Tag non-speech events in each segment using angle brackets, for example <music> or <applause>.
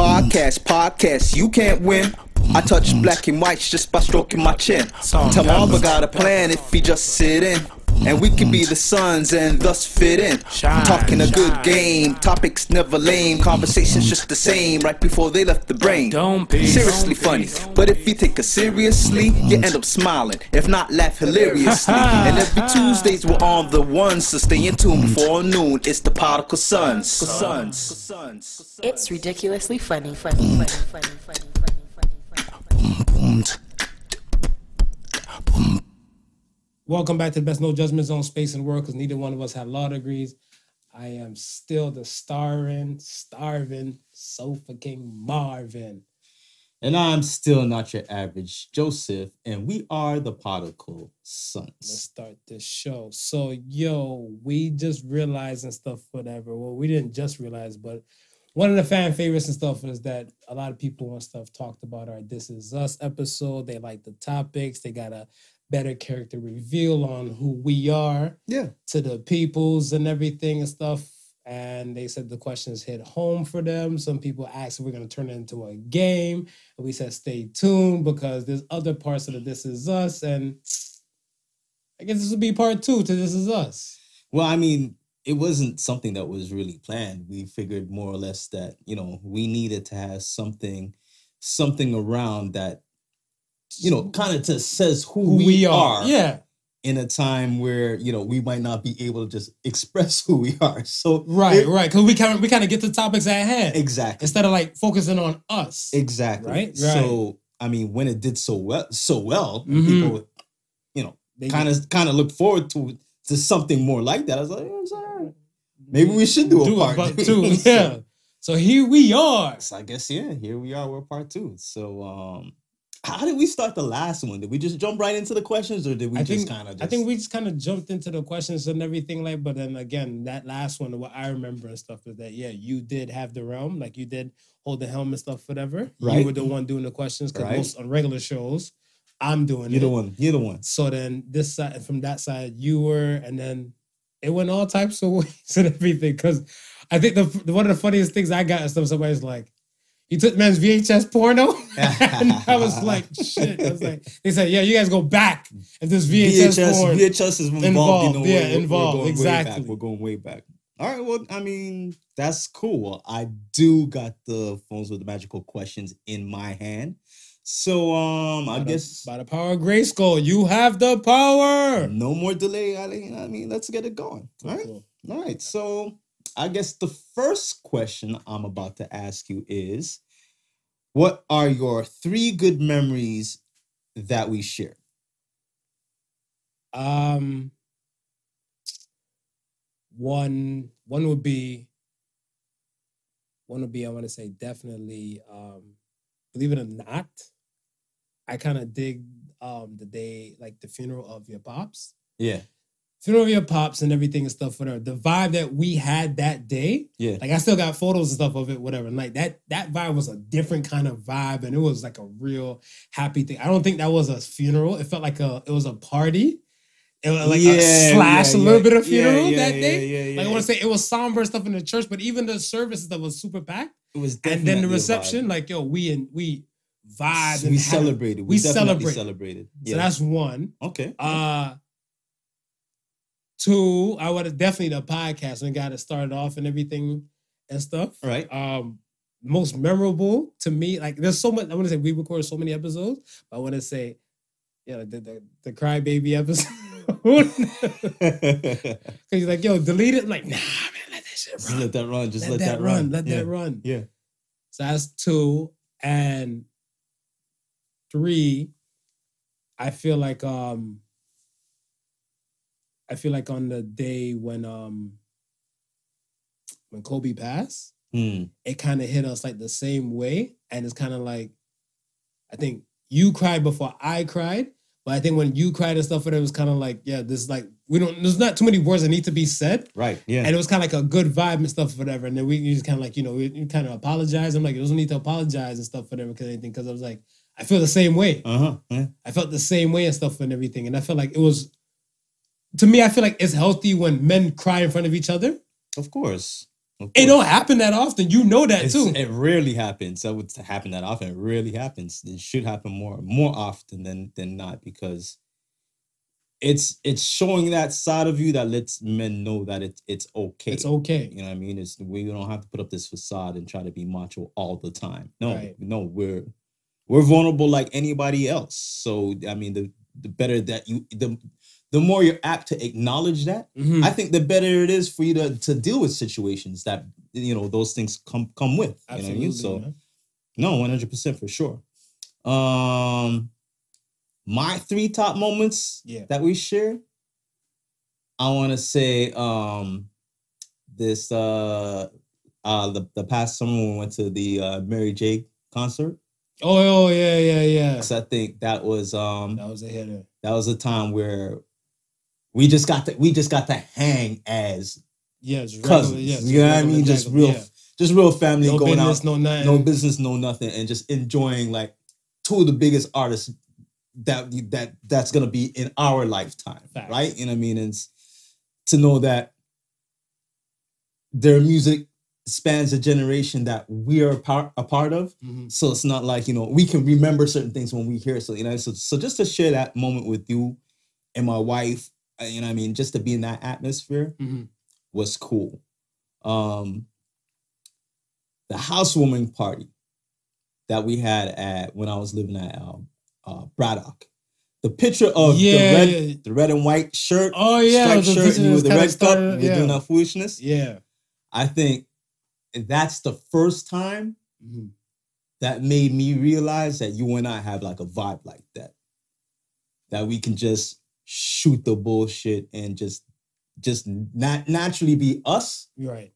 Podcast, podcast, you can't win. I touch black and whites just by stroking my chin. Marva got a plan if he just sit in. And we can be the sons and thus fit in. Talking a good game, topics never lame, conversations just the same right before they left the brain. Don't be. Seriously funny, but if you take it seriously, you end up smiling. If not, laugh hilariously. <laughs> and every Tuesdays we're on the ones, so stay in tune before noon. It's the Particle Sons. Sons. It's ridiculously funny, funny, funny, funny, funny, funny, funny, funny. Welcome back to the best no judgment zone space and world because neither one of us have law degrees. I am still the starving, starving sofa king Marvin. And I'm still not your average Joseph, and we are the Particle Sons. Let's start this show. So, yo, we just realized and stuff, whatever. Well, we didn't just realize, but one of the fan favorites and stuff is that a lot of people and stuff talked about our This Is Us episode. They like the topics. They got a better character reveal on who we are Yeah. to the peoples and everything and stuff. And they said the questions hit home for them. Some people asked if we're going to turn it into a game. And we said stay tuned because there's other parts of the This Is Us. And I guess this will be part two to This Is Us. Well, I mean, it wasn't something that was really planned. We figured more or less that, you know, we needed to have something, something around that, you know, kind of to says who, we, are. Yeah. in a time where you know we might not be able to just express who we are. <laughs> So Right, it- right. Because we kind of we kind of get the topics at hand exactly, instead of like focusing on us. exactly. Right, right. So I mean, when it did so well, so well, Mhm. people, you know, kind of kind of look forward to to something more like that. I was like, yeah, right. Maybe we should do a part two. two. <laughs> Yeah. So here we are. So I guess yeah, here we are. We're part two. So um, how did we start the last one? Did we just jump right into the questions, or did we I just kind of? I think we just kind of jumped into the questions and everything like. But then again, that last one, what I remember and stuff is that yeah, you did have the realm, like you did hold the helm and stuff, whatever. Right. You were the one doing the questions because Right. most on regular shows, I'm doing you're it. the one. You're the one. So then this side from that side you were, and then it went all types of <laughs> ways and everything. Because I think the, the one of the funniest things I got is stuff somebody's like, "You took man's VHS porno," <laughs> and I was like, "Shit!" I was like, "They said, yeah, you guys go back if this VHS, VHS, porn." VHS is involved. Involved, you know, yeah, we're- involved, We're exactly. We're going way back. All right. Well, I mean, that's cool. I do got the phones with the magical questions in my hand. So, um, I the- guess by the power of Grayskull, you have the power. no more delay. I mean, I mean, let's get it going. All right. Cool. All right. So, I guess the first question I'm about to ask you is, what are your three good memories that we share? Um, one one would be one would be I want to say definitely um believe it or not, I kind of dig um the day like the funeral of your pops. Yeah. Funeral of your pops and everything and stuff, whatever. The vibe that we had that day, Yeah. like I still got photos and stuff of it, whatever. And like that that vibe was a different kind of vibe, and it was like a real happy thing. I don't think that was a funeral. It felt like a it was a party. It was like a slash a little yeah. bit of Yeah, funeral yeah, that yeah, day. yeah, Like I want to say it was somber stuff in the church, but even the services that was super packed. It was And then the reception, like yo, we and we vibe we and celebrated. we We, definitely celebrate. celebrated. So that's one. okay. Uh two, I would have definitely the podcast and got it started off and everything and stuff. right. Um most memorable to me, like there's so much. I want to say we recorded so many episodes, but I want to say, yeah, the the, the crybaby episode. <laughs> Because he's like, yo, delete it. I'm like, nah, man, let that shit Just run. let that run. Just let, let, that, run. Let yeah. that run. Yeah. So that's two. And three, I feel like um I feel like on the day when um when Kobe passed, Mm. it kind of hit us like the same way. And it's kind of like I think you cried before I cried. But I think when you cried and stuff, it was kind of like, yeah, this is like we don't there's not too many words that need to be said. Right. Yeah. And it was kind of like a good vibe and stuff, whatever. And then we just kind of like, you know, we, kind of apologize. I'm like, it doesn't need to apologize and stuff, whatever, because anything. Because I was like, I feel the same way. uh huh. Yeah. I felt the same way and stuff and everything. And I felt like it was, to me, I feel like it's healthy when men cry in front of each other. Of course. Of It don't happen that often. You know that It's- too. It rarely happens. That would happen that often. It rarely happens. It should happen more more often than than not because it's it's showing that side of you that lets men know that it's it's okay. It's okay. You know what I mean? It's we don't have to put up this facade and try to be macho all the time. No, Right. no, we're we're vulnerable like anybody else. So I mean, the the better that you the the more you're apt to acknowledge that, Mhm. I think the better it is for you to to deal with situations that you know those things come come with. You know what I mean? So no, one hundred percent for sure. Um, my three top moments Yeah. that we share. I want to say um this uh uh the, the past summer when we went to the uh Mary J concert. Oh, oh yeah, yeah, yeah. 'Cause I think that was um That was a hitter. that was a time where we just got to we just got to hang as Yes, cousins. regular, yes, you know what I mean? Just real yeah. just real family No going business, out no nothing. no business, no nothing, and just enjoying like two of the biggest artists that that that's gonna be in our lifetime, Facts. right? You know what I mean? And it's, to know that their music spans a generation that we are a part, a part of. Mhm. So it's not like you know we can remember certain things when we hear. So you know, so so just to share that moment with you and my wife, you know, what I mean, just to be in that atmosphere Mhm. was cool. Um, the housewarming party that we had at when I was living at um, uh, Braddock. The picture of Yeah, the red, the red and white shirt, Oh yeah, striped shirt, and you with the red cup, you're yeah. doing that foolishness. Yeah. I think that's the first time Mhm. that made me realize that you and I have like a vibe like that. That we can just shoot the bullshit and just just not naturally be us right.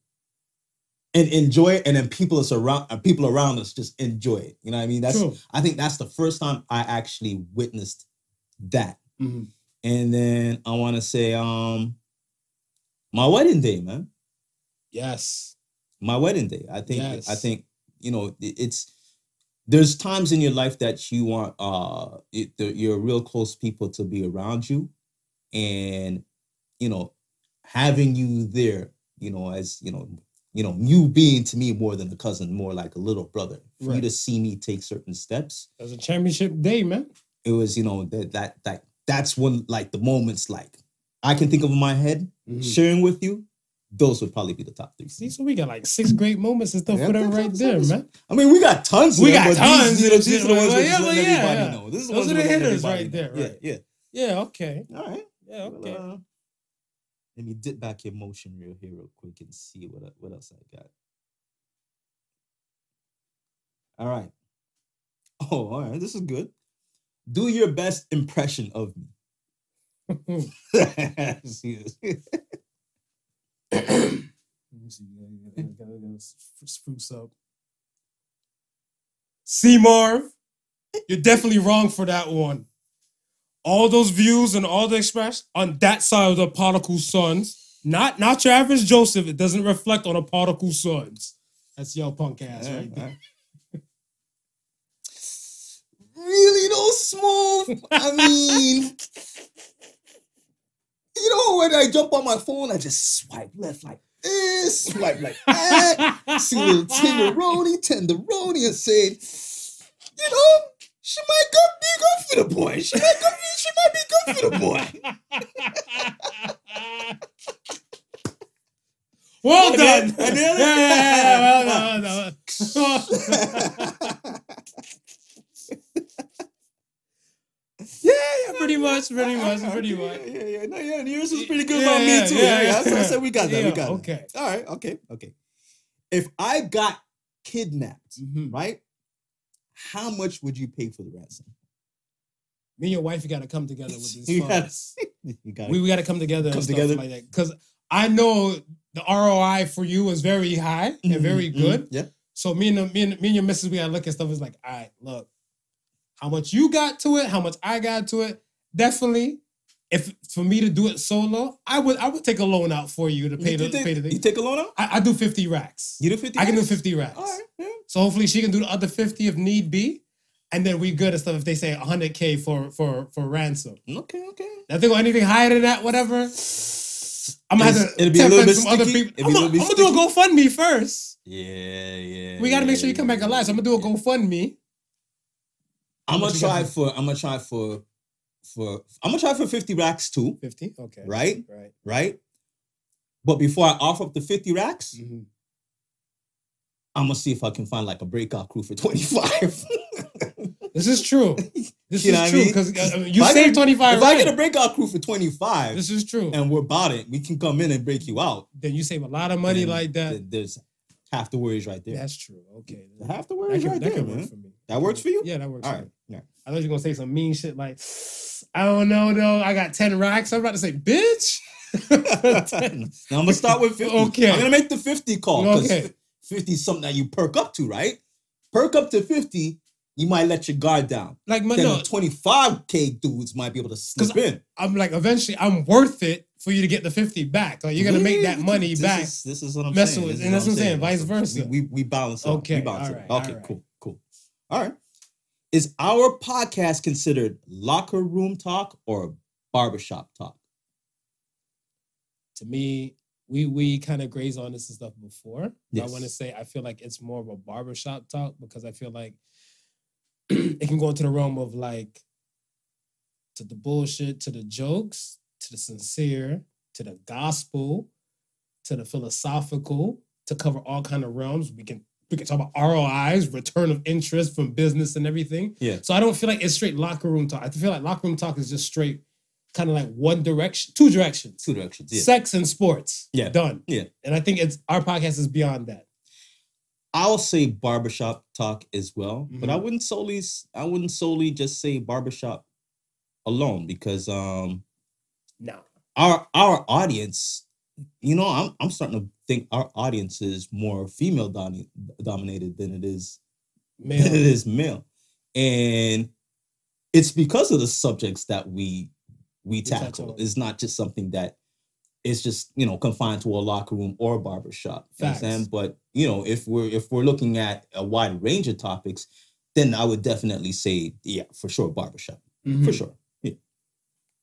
and enjoy it, and then people us around uh, people around us just enjoy it. You know what I mean? That's True. I think that's the first time I actually witnessed that. Mhm. And then I want to say, um, my wedding day, man. Yes. My wedding day. I think. I think you know it's. There's times in your life that you want uh it, the, your real close people to be around you, and you know having you there, you know as you know you know you being to me more than a cousin, more like a little brother. For you to see me take certain steps, That was a championship day, man. it was you know that that that that's when like the moments like I can think of in my head Mhm. sharing with you. Those would probably be the top three. See, so we got like six great moments and stuff Yeah, for them right there, man. I mean, we got tons. We of them, got but tons, These, know, these are the ones yeah, we just yeah, let yeah, everybody yeah. know. This is Those are the hitters right there, right. Yeah, Yeah, okay. All right. Yeah, Well, okay. uh, let me dip back your motion real here real quick and see what what else I got. All right. <laughs> Oh, all right. This is good. Do your best impression of me. <laughs> <laughs> Spruce up. See, Marv, you're definitely wrong for that one. All those views and all the express on that side of the particle sons, not not your average Joseph. It doesn't reflect on the particle sons. That's your punk ass Yeah, right there. really no smooth. I mean, you know, when I jump on my phone, I just swipe left like this, swipe like that, <laughs> see little tenderoni, tenderoni, and say, you know, she might go be good for the boy. She might go be, she might be good for the boy. <laughs> well done. did? Yeah, yeah, yeah, well done, well done. <laughs> yeah, yeah, pretty much, pretty much, pretty much. Yeah, yeah, yeah. No, yeah, yours was pretty good Yeah, about yeah, me too. yeah, Yeah, yeah. what I said. We got that. We got that. okay. All right. Okay. Okay. If I got kidnapped, Mhm. right? How much would you pay for the ransom? Me and your wife you got to come together with this. <laughs> <laughs> You gotta- You got we, we got to come together Come together. like that because I know the ROI for you is very high and very good. Yeah. So me and the, me and me and your missus, we gotta look at stuff. It's like, all right, look, how much you got to it, how much I got to it. Definitely, if for me to do it solo, I would I would take a loan out for you to pay You, the take, pay the you take a loan out? I, I do fifty racks. You do 50 I can do fifty racks. All right. Yeah. So hopefully she can do the other fifty if need be, and then we good and stuff. If they say hundred k for for for ransom, Okay. Okay. I think anything higher than that, whatever. I'm gonna have to it'll be a little bit some other sticky. people. It'll I'm gonna do a GoFundMe first. Yeah, yeah. We gotta make sure you come back alive. So I'm gonna do a yeah. GoFundMe. I'm gonna try for. I'm gonna try for. For I'm gonna try for 50 racks too, 50? Okay. right? Right. Right. But before I offer up the 50 racks, Mhm. I'm gonna see if I can find like a breakout crew for 25. <laughs> This is true. This You is I true mean? because uh, you If I get- 25 if I get a breakout crew for 25 This is true. and we're about it, we can come in and break you out. then you save a lot of money like that. th- There's half the worries right there. That's true. Okay. half the worries can, right there, man. That works for you? Yeah, that works All right. Yeah. I thought you were gonna say some mean shit like, I don't know though. I got 10 racks. I'm about to say, bitch. <laughs> now I'm gonna start with 50. Okay. I'm gonna make the 50 call because Okay. 50 is something that you perk up to, right? Perk up to 50, you might let your guard down. like, my, no, 25k dudes might be able to slip in. I'm like, eventually, I'm worth it for you to get the 50 back. Like, you're gonna make that money this back. Is, this is what I'm messing saying. with- This and that's what I'm saying, vice versa. We, we balance it. out. Okay, We balance it. alright, out. Okay, cool. All right. Is our podcast considered locker room talk or barbershop talk? to me, we we kind of graze on this and stuff before. Yes. I want to say I feel like it's more of a barbershop talk because I feel like <clears throat> it can go into the realm of like to the bullshit, to the jokes, to the sincere, to the gospel, to the philosophical, to cover all kind of realms. We can we can talk about ROIs, return of interest from business and everything. Yeah. So I don't feel like it's straight locker room talk. I feel like locker room talk is just straight kind of like one direction, two directions Two directions. Yeah. sex and sports. Yeah. Done. Yeah. And I think it's our podcast is beyond that. I'll say barbershop talk as well, but I Mhm. wouldn't solely I wouldn't solely just say barbershop alone because um No. our our audience, you know, I'm I'm starting to think our audience is more female domi- dominated than it is <laughs> than it is Male. And it's because of the subjects that we we touch tackle. It's not just something that is just, you know, confined to a locker room or a barber shop. You know what I'm saying? Facts. But you know, if we're if we're looking at a wide range of topics, then I would definitely say, yeah, for sure, barbershop. For Mhm. sure. Yeah.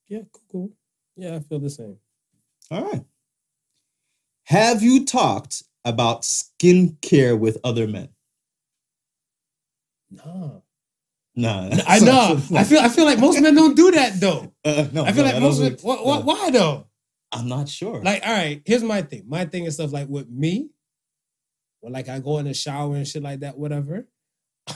Yeah, cool, cool. Yeah, I feel the same. All right. Have you talked about skincare with other men? No. Nah. I <laughs> know. I feel I feel like most men don't do that though. <laughs> Uh, no, I feel no, like most men why, why, no. why though? I'm not sure. Like, all right, here's my thing. My thing is stuff like with me, when like I go in the shower and shit like that, whatever. <laughs>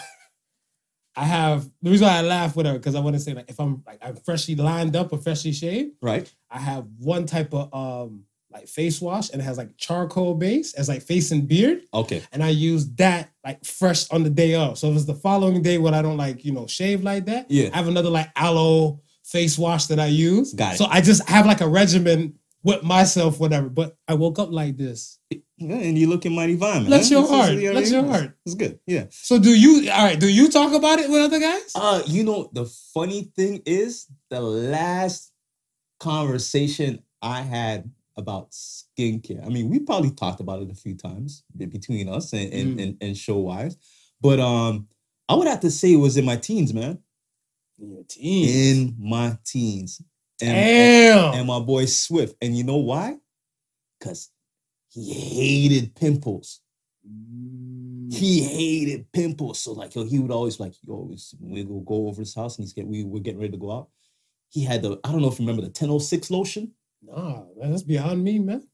I have the reason why I laugh, whatever, because I want to say like if I'm like I'm freshly lined up or freshly shaved, right? I have one type of um like face wash and it has like charcoal base as like face and beard. Okay. And I use that like fresh on the day of. So if it's the following day when I don't like, you know, shave like that, Yeah. I have another like aloe face wash that I use. Got it. So I just have like a regimen with myself, whatever. But I woke up like this. Yeah, and you're looking mighty man. Bless your heart. you know what your heart. It's good. Yeah. So do you all right, do you talk about it with other guys? Uh, you know, the funny thing is the last conversation I had about skincare. I mean, we probably talked about it a few times between us and and, Mm. and, and show wise. But um, I would have to say it was in my teens, man. In your team. In my teens. And, Damn. and my boy Swift. And you know why? Because he hated pimples. Mm. He hated pimples. So like, yo, he would always like, yo, it's- we will go over his house and he's get we were getting ready to go out. He had the I don't know if you remember the 1006 lotion. Nah, man, that's beyond me, man.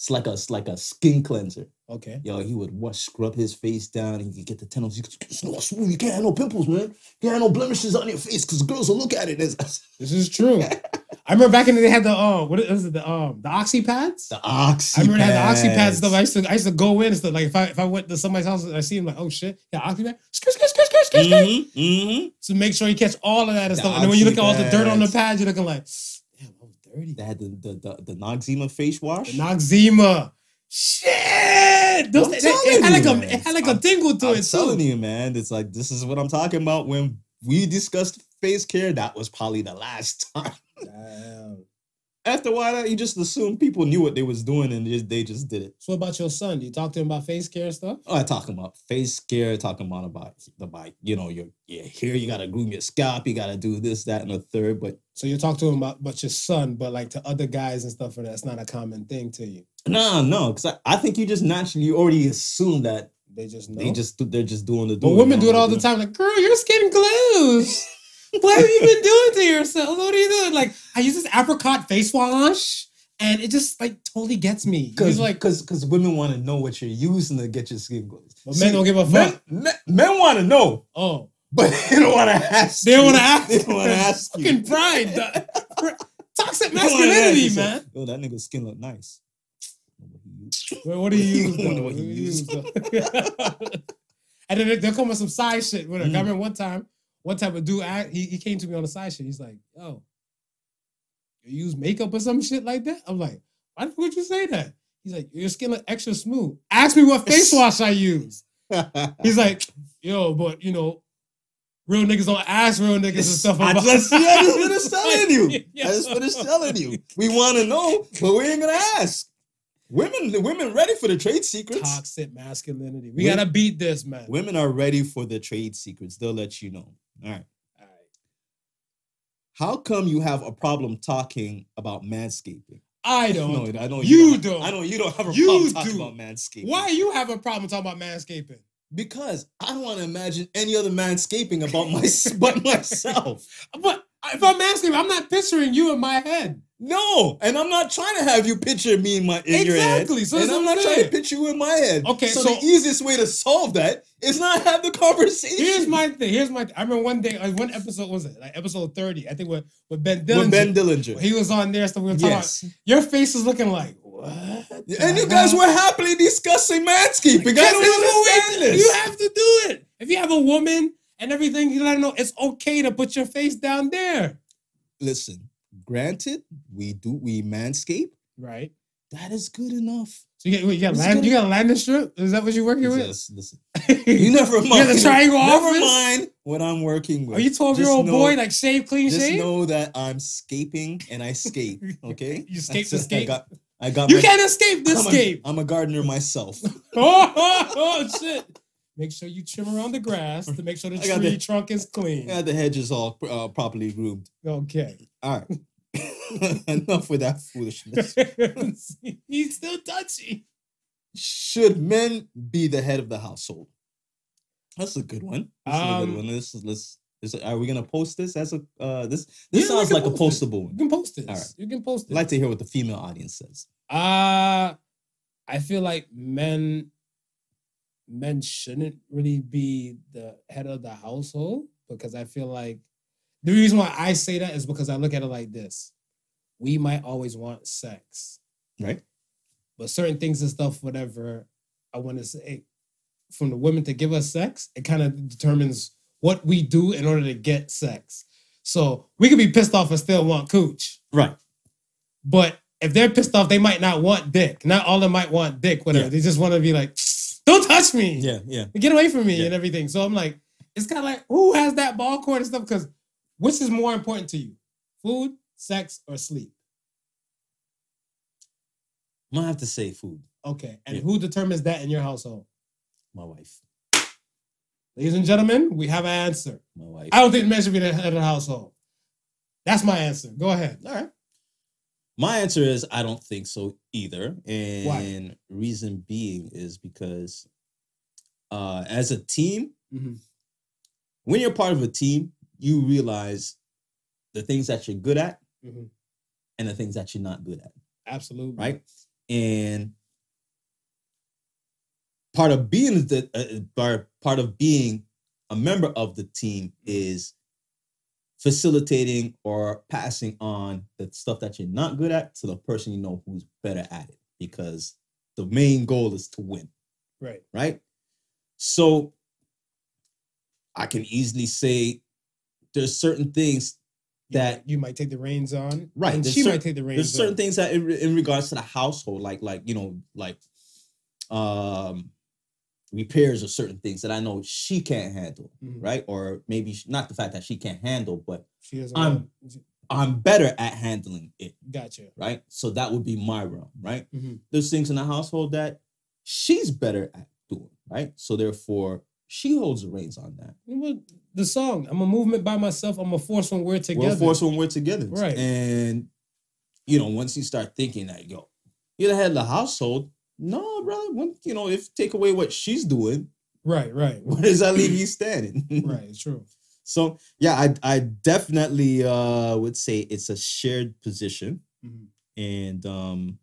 It's like a it's like a skin cleanser. Okay. Yo, he would wash, scrub his face down, and he could get the 1006. It's not. You can't have no pimples, man. You can't have no blemishes on your face because girls will look at it as This is true. <laughs> I remember back in the day they had the um what is it the um the oxy pads? the oxy. I remember they had the oxy pads stuff. I used to I used to go in and stuff. Like if I if I went to somebody's house and I see him like, oh shit, yeah, oxy pad, skirt, skirt, skirt, skirt, skirt, skirt. Mm-hmm, mm-hmm. To make sure you catch all of that and The stuff. And then when you look at all the dirt on the pads, you're looking like, damn, I was dirty. They had the the the, the Noxzema face wash. The Noxzema. Shit! Those, they- it, had like a man. it had like a tingle to I'm it telling too. you, man. It's like this is what I'm talking about. When we discussed face care, that was probably the last <laughs> time. Damn. after a while, you just assume people knew what they was doing and just, they just did it. So what about your son? You talk to him about face care stuff? Oh, I talk about face care, talking about about the bike. You know, your yeah, here you gotta groom your scalp, you gotta do this, that, and the third. But So you talk to him about, about your son, but like to other guys and stuff, and that's not a common thing to you. nah, no, because I, I think you just naturally you already assume that they just know. they just they're just doing the. but women do it all the time. Like, girl, your skin glows. <laughs> what have you been doing to yourself? What are you doing? Like, I use this apricot face wash, and it just like totally gets me. He's Because like, because because women want to know what you're using to get your skin glows. But men don't give a men- fuck. Men, men want to know, oh, but they don't want to ask. they don't want to ask. They don't want to ask you. Fucking pride. Toxic <laughs> They don't wanna ask masculinity, man. Yo, that nigga's skin look nice. What he used. Well, what do you use? <laughs> Wonder what he used. <laughs> and then they- they'll come with some side shit. With. Mm. I remember one time, one type of dude, I, he, he came to me on the side shit. He's like, yo, you use makeup or some shit like that? I'm like, why the fuck would you say that? He's like, your skin look extra smooth. Ask me what face wash I use. He's like, yo, but you know, real niggas don't ask real niggas and stuff. I about- just, I just finished <laughs> telling you. Yeah. I just finished telling you. We want to know, but we ain't gonna ask. Women, the women ready for the trade secrets. Toxic masculinity. We gotta beat this, man. Women are ready for the trade secrets. They'll let you know. All right. All right. How come you have a problem talking about manscaping? I <laughs> don't. No, I know You don't. don't. I know you don't have a You problem talking do. about manscaping. Why you have a problem talking about manscaping? Because I don't want to imagine any other manscaping about my <laughs> but myself. But if I'm manscaping, I'm not picturing you in my head. No, and I'm not trying to have you picture me in my in your head. Exactly, so and I'm not I'm trying to picture you in my head. Okay, so, so- the easiest way to solve that is not have the conversation. Here's my thing. Here's my. I remember one day, like one episode was it? Like episode thirty, I think with with Ben Dillinger. with Ben Dillinger. he was on there. So we were talking. yes, About, your face is looking like what? and you guys were happily discussing manscaping. I Because don't no way understand this. You have to do it. If you have a woman and everything, you let her know it's okay to put your face down there. Listen, granted, we do we manscape. Right. That is good enough. So you got, wait, you got land, you got strip? Is that what you're working with? Just listen. <laughs> You never mind. You got the triangle Never office? mind what I'm working with. Are you 12 year Just old know- boy like shave, clean Just shave? know that I'm scaping and I scape. <laughs> Okay. You That's the. I got. I got. You my, can't escape this I'm a- scape. I'm a gardener myself. oh, <laughs> oh, oh, shit. Make sure you trim around the grass to make sure the tree the- trunk is clean. I the hedge is all uh, properly groomed. Okay. All right. <laughs> Enough with that foolishness. <laughs> He's still touchy. Should men be the head of the household? That's a good one. That's a Um, good one. This is let's. Is, are we gonna post this as a uh this this Yeah, sounds like a it. postable You can post this. All right. You can post it. I'd like to hear what the female audience says. Uh I feel like men men shouldn't really be the head of the household because I feel like the reason why I say that is because I look at it like this. We might always want sex, Right? but certain things and stuff, whatever, I want to say from the women to give us sex, it kind of determines what we do in order to get sex. So we could be pissed off and still want cooch. Right. But if they're pissed off, they might not want dick. Not all of them might want dick, whatever. Yeah. They just want to be like, don't touch me. Yeah, yeah. Get away from me Yeah. and everything. So I'm like, it's kind of like, who has that ball court and stuff? Because which is more important to you? Food, sex, or sleep? I'm gonna have to say food. Okay. And Yeah. who determines that in your household? My wife. Ladies and gentlemen, we have an answer. My wife. I don't think men should be the head of the household. That's my answer. Go ahead. All right. My answer is I don't think so either. And Why? reason being is because uh as a team, Mhm. when you're part of a team, you realize the things that you're good at Mhm. and the things that you're not good at, Absolutely. right? And part of being the uh, part of being a member of the team is facilitating or passing on the stuff that you're not good at to the person you know who's better at it because the main goal is to win Right. right so i can easily say there's certain things that you might take the reins on. Right, And she cer- might take the reins there's certain on. things that in, in regards to the household like like you know like um repairs or certain things that i know she can't handle Mhm. right or maybe sh- not the fact that she can't handle but She doesn't I'm- I'm better at handling it, Gotcha. right? So that would be my realm, right? Mhm. There's things in the household that she's better at doing, right? So therefore, she holds the reins on that. The song, I'm a movement by myself. I'm a force when we're together. We're forced when we're together, Right. And you know, once you start thinking that, yo, you're the head of the household. No, brother. When, you know, if take away what she's doing, Right, right, <laughs> where does that leave you standing? <laughs> right. It's true. So yeah, I I definitely uh would say it's a shared position, Mhm. and um,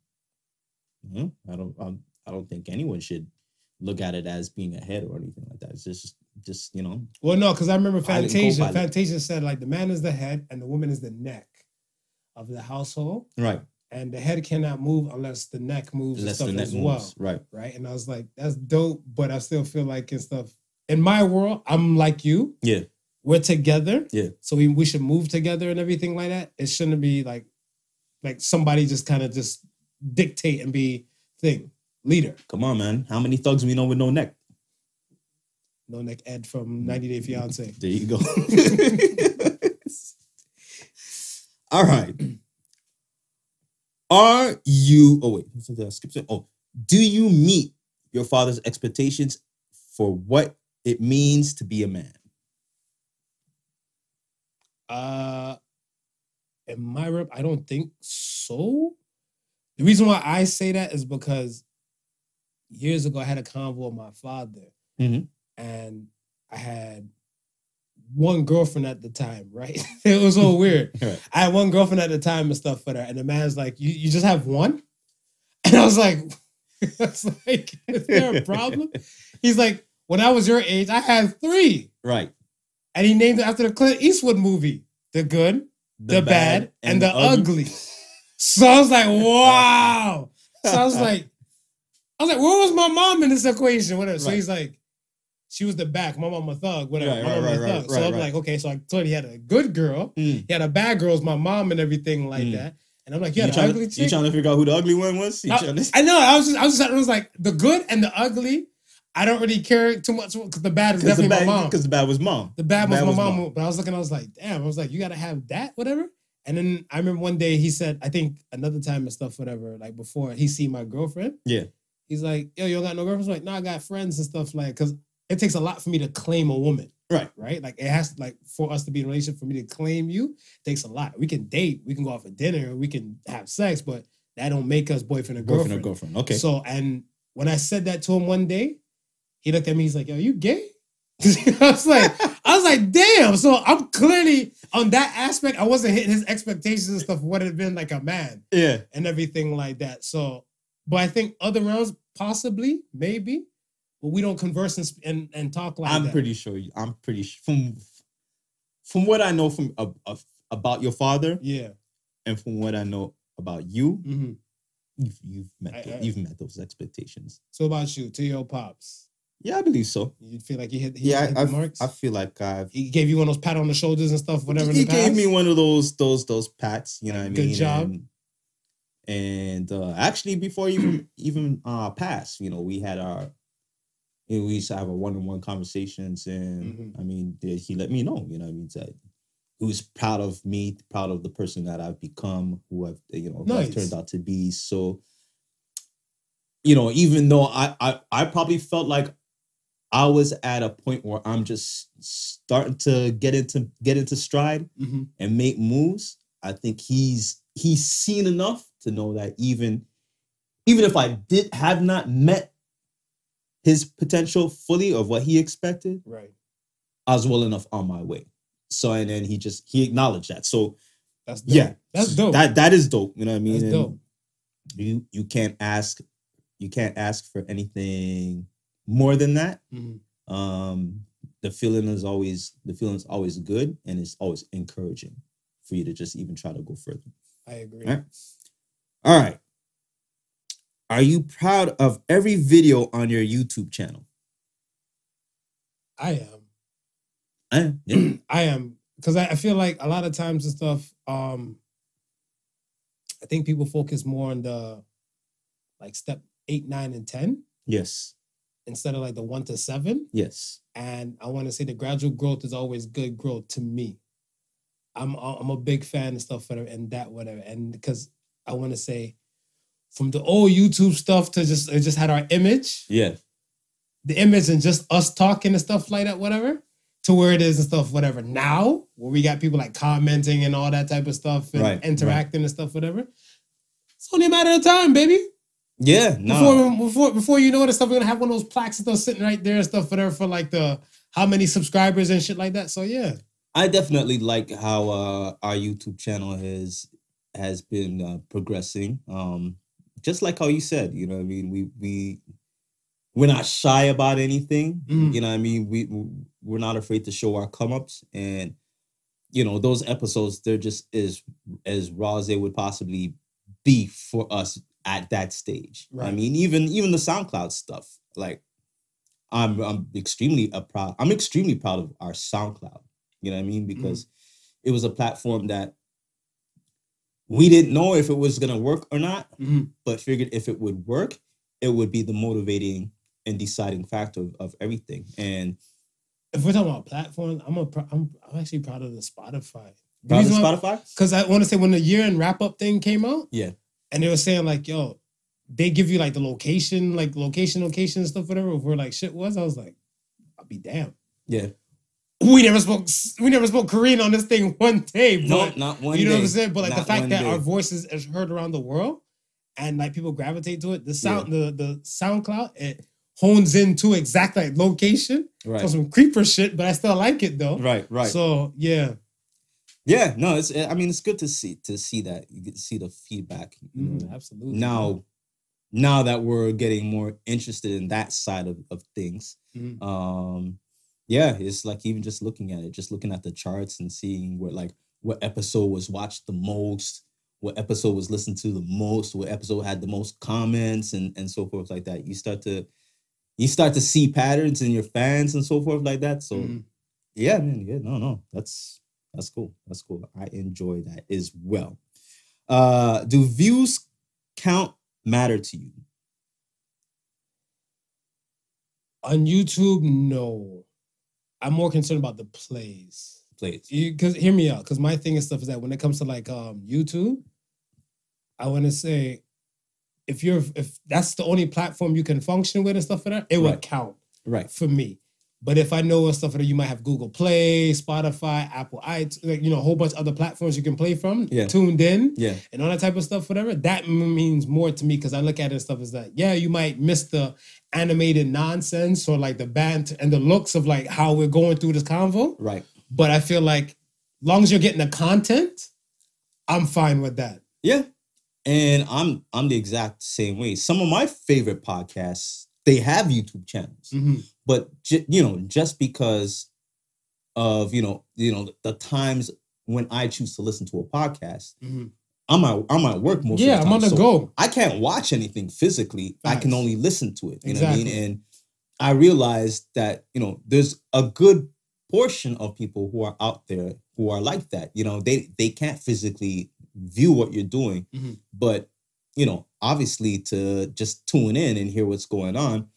I don't um, I don't think anyone should look at it as being ahead or anything like that. It's just just you know Well, no, because I remember Fantasia. Fantasia said like the man is the head and the woman is the neck of the household, right and the head cannot move unless the neck moves unless and stuff as well. right. Right, and I was like, that's dope, but I still feel like and stuff. In my world, I'm like you. Yeah. We're together. Yeah. So we, we should move together and everything like that. It shouldn't be like like somebody just kind of just dictate and be thing leader. Come on, man. How many thugs we know with no neck? No neck Ed from 90 Day Fiance. There you go. <laughs> <laughs> All right. Are you? Oh wait, I skip some- Oh, do you meet your father's expectations for what it means to be a man? Uh, in my rep, I don't think so. The reason why I say that is because years ago I had a convo with my father, Mhm. and I had one girlfriend at the time. Right, <laughs> it was all weird. <laughs> Right. I had one girlfriend at the time and stuff for that, and the man's like, "You you just have one," <laughs> and I was like, "It's like, is there a problem?" He's like, "When I was your age, I had three Right. and he named it after the Clint Eastwood movie, The Good, The, Bad, and, The Ugly. So I was like, wow. So I was like, I was like, where was my mom in this equation? Whatever. So he's like, she was the back, my mom a thug, whatever. Right, my right, mom right, thug. so I'm like, okay, so I told he had a good girl, Mm. he had a bad girl, was my mom and everything like Mm. that. And I'm like, yeah, you trying to, you trying to figure out who the ugly one was? I, I know. I was just, I was just, I was like, the good and the ugly. I don't really care too much because the bad is definitely bad, my mom. Because the bad was mom. The bad was my mom, but I was looking, I was like, damn, I was like, you gotta have that, whatever. And then I remember one day he said, I think another time and stuff, whatever, like before he see my girlfriend. Yeah. He's like, yo, you don't got no girlfriend? I was like, no, I got friends and stuff like, cause it takes a lot for me to claim a woman. Right. Right. Like it has like for us to be in a relationship, for me to claim you, takes a lot. We can date, we can go out for dinner, we can have sex, but that don't make us boyfriend or Boyfriend girlfriend. or girlfriend. Okay. So and when I said that to him one day, he looked at me. He's like, "Yo, you gay?" <laughs> I was like, I was like, "Damn!" So I'm clearly on that aspect. I wasn't hitting his expectations and stuff. What had been like a man yeah. and everything like that. So, but I think other rounds possibly, maybe, but we don't converse and and, and talk like that. I'm that. pretty sure. You, I'm pretty sure from from what I know from uh, uh, about your father yeah. and from what I know about you, hmm you've, you've met I- I- you've met those expectations. So about you, to your pops, Yeah, I believe so. you feel like you hit, he Yeah, hit I, marks. I feel like I've. he gave you one of those pat on the shoulders and stuff, whatever. he gave me one of those those those pats. You know what I Good job. And, and uh, actually, before even even uh pass, you know, we had our. You know, we used to have a one-on-one conversations, and Mhm. I mean, he let me know? You know, I mean, that he was proud of me, proud of the person that I've become, who I've you know who I've turned out to be. So, you know, even though I I, I probably felt like I was at a point where I'm just starting to get into get into stride Mhm. and make moves. I think he's he's seen enough to know that even even if I did have not met his potential fully of what he expected, Right. I was well enough on my way. So and then he just he acknowledged that. So That's dope. yeah, That's dope. That that is dope. You know what I mean? That's And dope. You you can't ask you can't ask for anything more than that. Mhm. Um, the feeling is always the feeling is always good and it's always encouraging for you to just even try to go further. I agree. Right. All right. Are you proud of every video on your YouTube channel? I am. Eh, yeah. I am because <clears throat> I, I feel like a lot of times and stuff. Um, I think people focus more on the like step eight, nine, and ten yes. instead of like the one to seven. Yes. And I want to say the gradual growth is always good growth to me. I'm I'm a big fan and stuff and that whatever and because I want to say from the old YouTube stuff to just it just had our image Yeah. the image and just us talking and stuff like that whatever to where it is and stuff whatever now where we got people like commenting and all that type of stuff and Right, right. interacting and stuff whatever it's only a matter of time baby Yeah. No. before before before you know it and stuff we're gonna have one of those plaques and stuff sitting right there and stuff whatever for like the how many subscribers and shit like that so yeah I definitely like how uh, our YouTube channel has has been uh, progressing. Um, just like how you said, you know, what I mean, we we we're not shy about anything. Mm. You know, what I mean, we we're not afraid to show our come ups, and you know, those episodes they're just as as raw as they would possibly be for us at that stage. I mean, even even the SoundCloud stuff, like. I'm I'm extremely uh, proud. I'm extremely proud of our SoundCloud. You know what I mean? Because it was a platform that we didn't know if it was gonna work or not, Mhm. but figured if it would work, it would be the motivating and deciding factor of, of everything. And if we're talking about platforms I'm a I'm, I'm actually proud of the Spotify proud of Spotify? because I want to say when the year end wrap up thing came out Yeah. and they were saying like yo they give you like the location like location location and stuff whatever of where like shit was I was like I'll be damn Yeah. We never spoke we never spoke Korean on this thing <laughs> one day No, not one you know day. what I'm saying? But like the fact that day. our voices is heard around the world and like people gravitate to it, the sound, the the SoundCloud, it hones into exact like location. Right. So some creeper shit, but I still like it though. Right, right. So yeah. yeah, no, it's I mean it's good to see to see that. You get see the feedback. Mm, absolutely. now now that we're getting more interested in that side of, of things Mhm. um yeah it's like even just looking at it just looking at the charts and seeing what like what episode was watched the most what episode was listened to the most what episode had the most comments and and so forth like that. You start to you start to see patterns in your fans and so forth like that. So Mhm. yeah man yeah no no that's that's cool that's cool. I enjoy that as well. Uh do views count matter to you? On YouTube, no. I'm more concerned about the plays. plays Because hear me out. Because my thing and stuff is that when it comes to like um YouTube, I want to say if you're if that's the only platform you can function with and stuff like that, it Right. count. right for me. But if I know of stuff that you might have Google Play, Spotify, Apple iTunes, like, you know, a whole bunch of other platforms you can play from, Yeah. tuned in, yeah and all that type of stuff, whatever, that means more to me because I look at it and stuff as that, yeah, you might miss the animated nonsense or like the band and the looks of like how we're going through this convo. right But I feel like long as you're getting the content, I'm fine with that. yeah and i'm i'm the exact same way some of my favorite podcasts they have youtube channels Mhm. but ju- you know just because of you know you know the times when i choose to listen to a podcast Mhm. i'm at, I'm at work most Yeah, of the time, Yeah, I'm on the so go. i can't watch anything physically i can only listen to it you know what i mean and i realized that you know there's a good portion of people who are out there who are like that you know they they can't physically view what you're doing Mhm. but you know obviously to just tune in and hear what's going on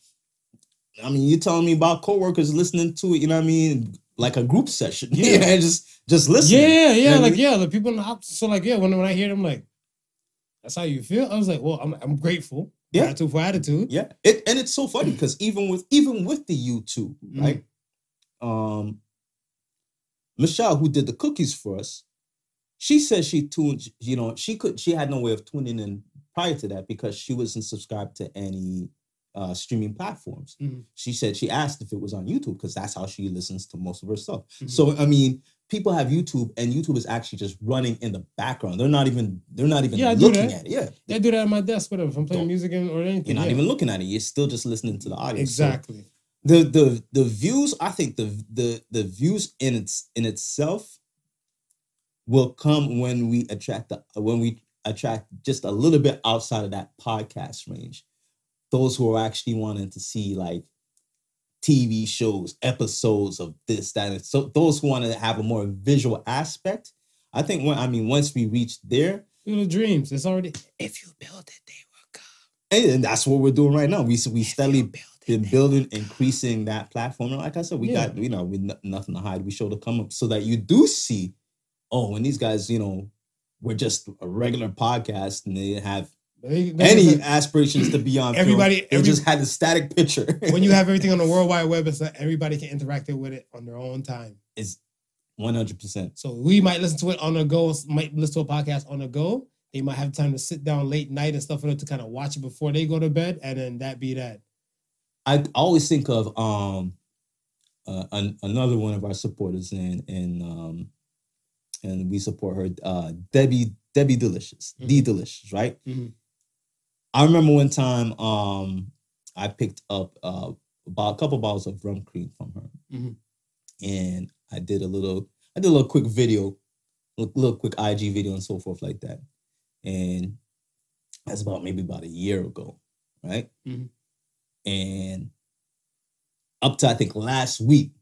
i mean you're telling me about coworkers listening to it you know what i mean like a group session <laughs> Yeah. yeah just just listen Yeah, yeah, know what I like mean? yeah, the people in the house. So like yeah, when, when I hear them, like that's how you feel. I was like, well, I'm I'm grateful. Yeah. Gratitude for attitude. Yeah, it and it's so funny because even with even with the YouTube, Mm. right? Um, Michelle, who did the cookies for us, she said she tuned. You know, she could. She had no way of tuning in prior to that because she wasn't subscribed to any uh streaming platforms. Mhm. She said she asked if it was on YouTube because that's how she listens to most of her stuff. Mhm. So I mean, people have YouTube, and YouTube is actually just running in the background. They're not even. They're not even Yeah, looking that. at it. Yeah, Yeah, I do that at my desk, whatever. If I'm playing Don't- music or anything. you're not yeah. even looking at it. You're still just listening to the audio. So- exactly. the the the views i think the the the views in its in itself will come when we attract the when we attract just a little bit outside of that podcast range those who are actually wanting to see like tv shows episodes of this that and so those who want to have a more visual aspect i think when i mean once we reach there Little dreams. It's already if you build it, they will come. and, and that's what we're doing right now we we If steadily you build it, been building, increasing that platform. And like I said, we Yeah. got you know with no- nothing to hide. We show to come up so that you do see oh, when these guys, you know, were just a regular podcast and they didn't have They- they- any they- aspirations to be on <clears throat> film. Everybody- they every- just had a static picture. <laughs> when you have everything on the World Wide Web, it's like everybody can interact with it on their own time. hundred percent. So we might listen to it on the go, might listen to a podcast on the go. They might have time to sit down late night and stuff for them to kind of watch it before they go to bed, and then that be that. I always think of um uh, an, another one of our supporters and and um and we support her uh Debbie Debbie Delicious D Delicious right Mhm. I remember one time um I picked up uh about a couple bottles of rum cream from her Mhm. and I did a little I did a little quick video a little quick IG video and so forth like that and that's about maybe about a year ago right Mhm. and up to I think last week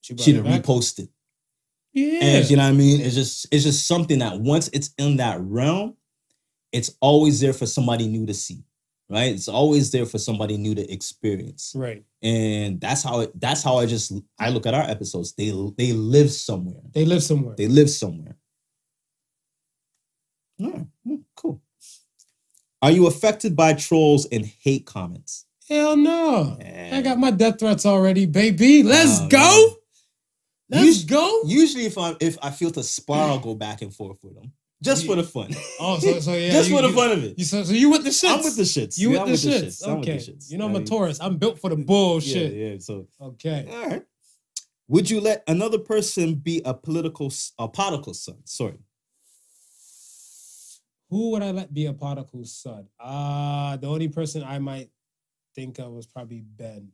She, she it done back. reposted. Yeah, And you know what I mean? It's just it's just something that once it's in that realm, it's always there for somebody new to see. Right? It's always there for somebody new to experience. right. And that's how it that's how I just I look at our episodes. They they live somewhere. They live somewhere. They live somewhere. Yeah, yeah, hmm, cool. Are you affected by trolls and hate comments? Hell no. I got my death threats already, baby. Let's Oh, go. Let's You- go. Usually, if I if I feel to spar, I'll go back and forth with them just for the fun. Oh, so so <laughs> yeah. just you- for the you- fun of it. You so, so you with the shits? I'm with the shits. You Yeah, with the shits? I'm with Okay. the shits. You know I'm a Taurus. I'm built for the bullshit. Yeah, yeah. So, Okay. all right. Would you let another person be a political, a prodigal son? Sorry. Who would I let be a prodigal son? Uh the only person I might think of was probably Ben.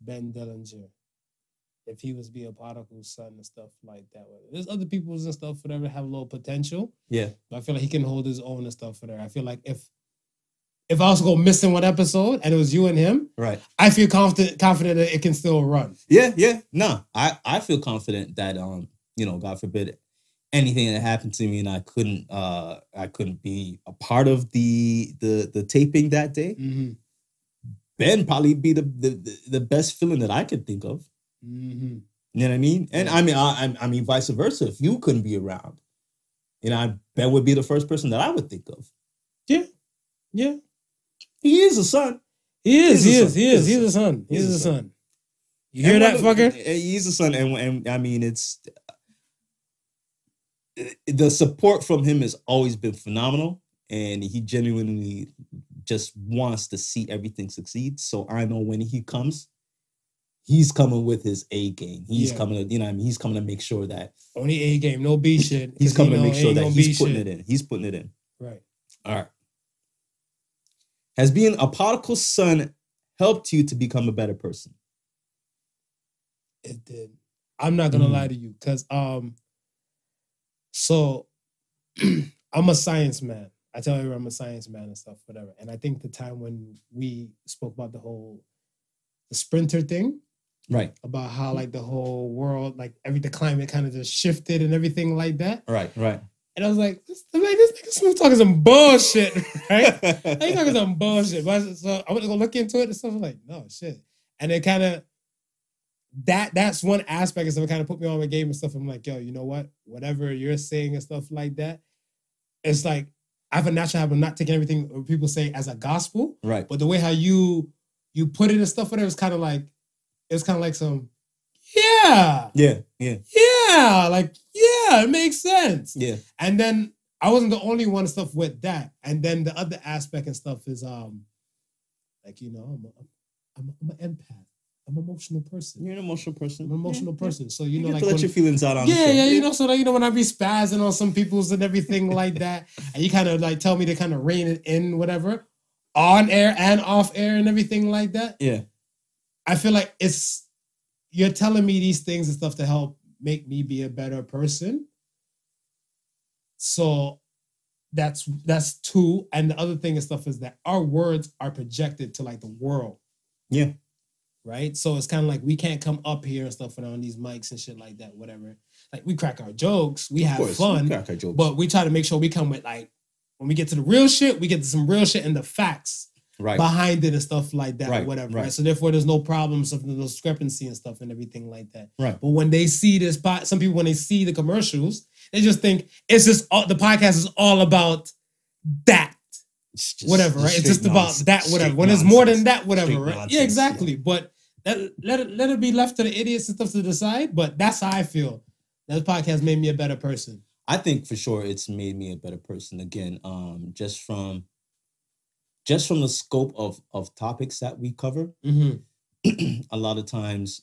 Ben Dillinger. If he was be a prodigal son and stuff like that. There's other people's and stuff, whatever, have a little potential. Yeah. But I feel like he can hold his own and stuff for there. I feel like if if I was to go missing one episode and it was you and him, Right. I feel confident confident that it can still run. Yeah, yeah. No, I I feel confident that um, you know, God forbid anything that happened to me and I couldn't uh I couldn't be a part of the the the taping that day. Mm-hmm. Ben probably be the the, the, the best feeling that I could think of. Mm-hmm. You know what I mean? And I mean, I, I- I mean, vice versa. If you couldn't be around, you know, I Ben would be the first person that I would think of. Yeah. Yeah. He is a son. He is, he is, he is, he's a son. He's a son. You hear that, fucker? He's a son, and, and I mean, it's the support from him has always been phenomenal, and he genuinely just wants to see everything succeed. So I know when he comes, he's coming with his A game. He's Yeah. coming to, you know, what I mean, he's coming to make sure that Only A game, no B shit. He's coming to make sure that he's putting shit. it in. He's putting it in. Right. All right. Has being a prodigal son helped you to become a better person? It did. I'm not gonna Mm. lie to you, cause um, so <clears throat> I'm a science man. I tell everyone I'm a science man and stuff, whatever. And I think the time when we spoke about the whole the sprinter thing, Right. about how like the whole world, like every the climate kind of just shifted and everything like that. Right. Right. And I was like, this, I'm like, this nigga smooth talking some bullshit, <laughs> right? He talking some bullshit. But I- so I went to go look into it and stuff. I'm like, no shit. And it kind of that that's one aspect of stuff. It kind of put me on my game and stuff. I'm like, yo, you know what? Whatever you're saying and stuff like that, it's like I have a natural habit of not taking everything people say as a gospel. right. But the way how you you put it and stuff, whatever, it's kind of like it's kind of like some, yeah, Yeah. Yeah. yeah, like yeah, it makes sense. Yeah. And then I wasn't the only one stuff with that. And then the other aspect and stuff is um, like you know, I'm a, I'm, a, I'm an empath. I'm an emotional person. You're an emotional person. I'm an emotional Yeah, person. So you, You, know, like to let when- your feelings out on yeah, yeah, you know, so like you know when I be spazzing on some people's and everything like that, <laughs> and you kind of like tell me to kind of rein it in, whatever, on air and off air and everything like that. Yeah. I feel like it's you're telling me these things and stuff to help make me be a better person. So that's that's two. And the other thing and stuff is that our words are projected to like the world. Yeah. Right. So it's kind of like we can't come up here and stuff and on these mics and shit like that, whatever. Like we crack our jokes, we Of have course, we fun, jokes. but we try to make sure we come with like when we get to the real shit, we get to some real shit and the facts. Right. behind it and stuff like that, or whatever. Right. right. So therefore, there's no problems of the discrepancy and stuff and everything like that. Right. But when they see this, pod, some people when they see the commercials, they just think it's just all, the podcast is all about that just- whatever, right? It's just about that, whatever. straight When it's more than that, whatever, Straight right? nonsense, Yeah, yeah. exactly. But that, let it let it be left to the idiots and stuff to decide. But that's how I feel. That podcast made me a better person. I think for sure it's made me a better person again. Um, just from just from the scope of of topics that we cover, <clears throat> Mm-hmm. a lot of times,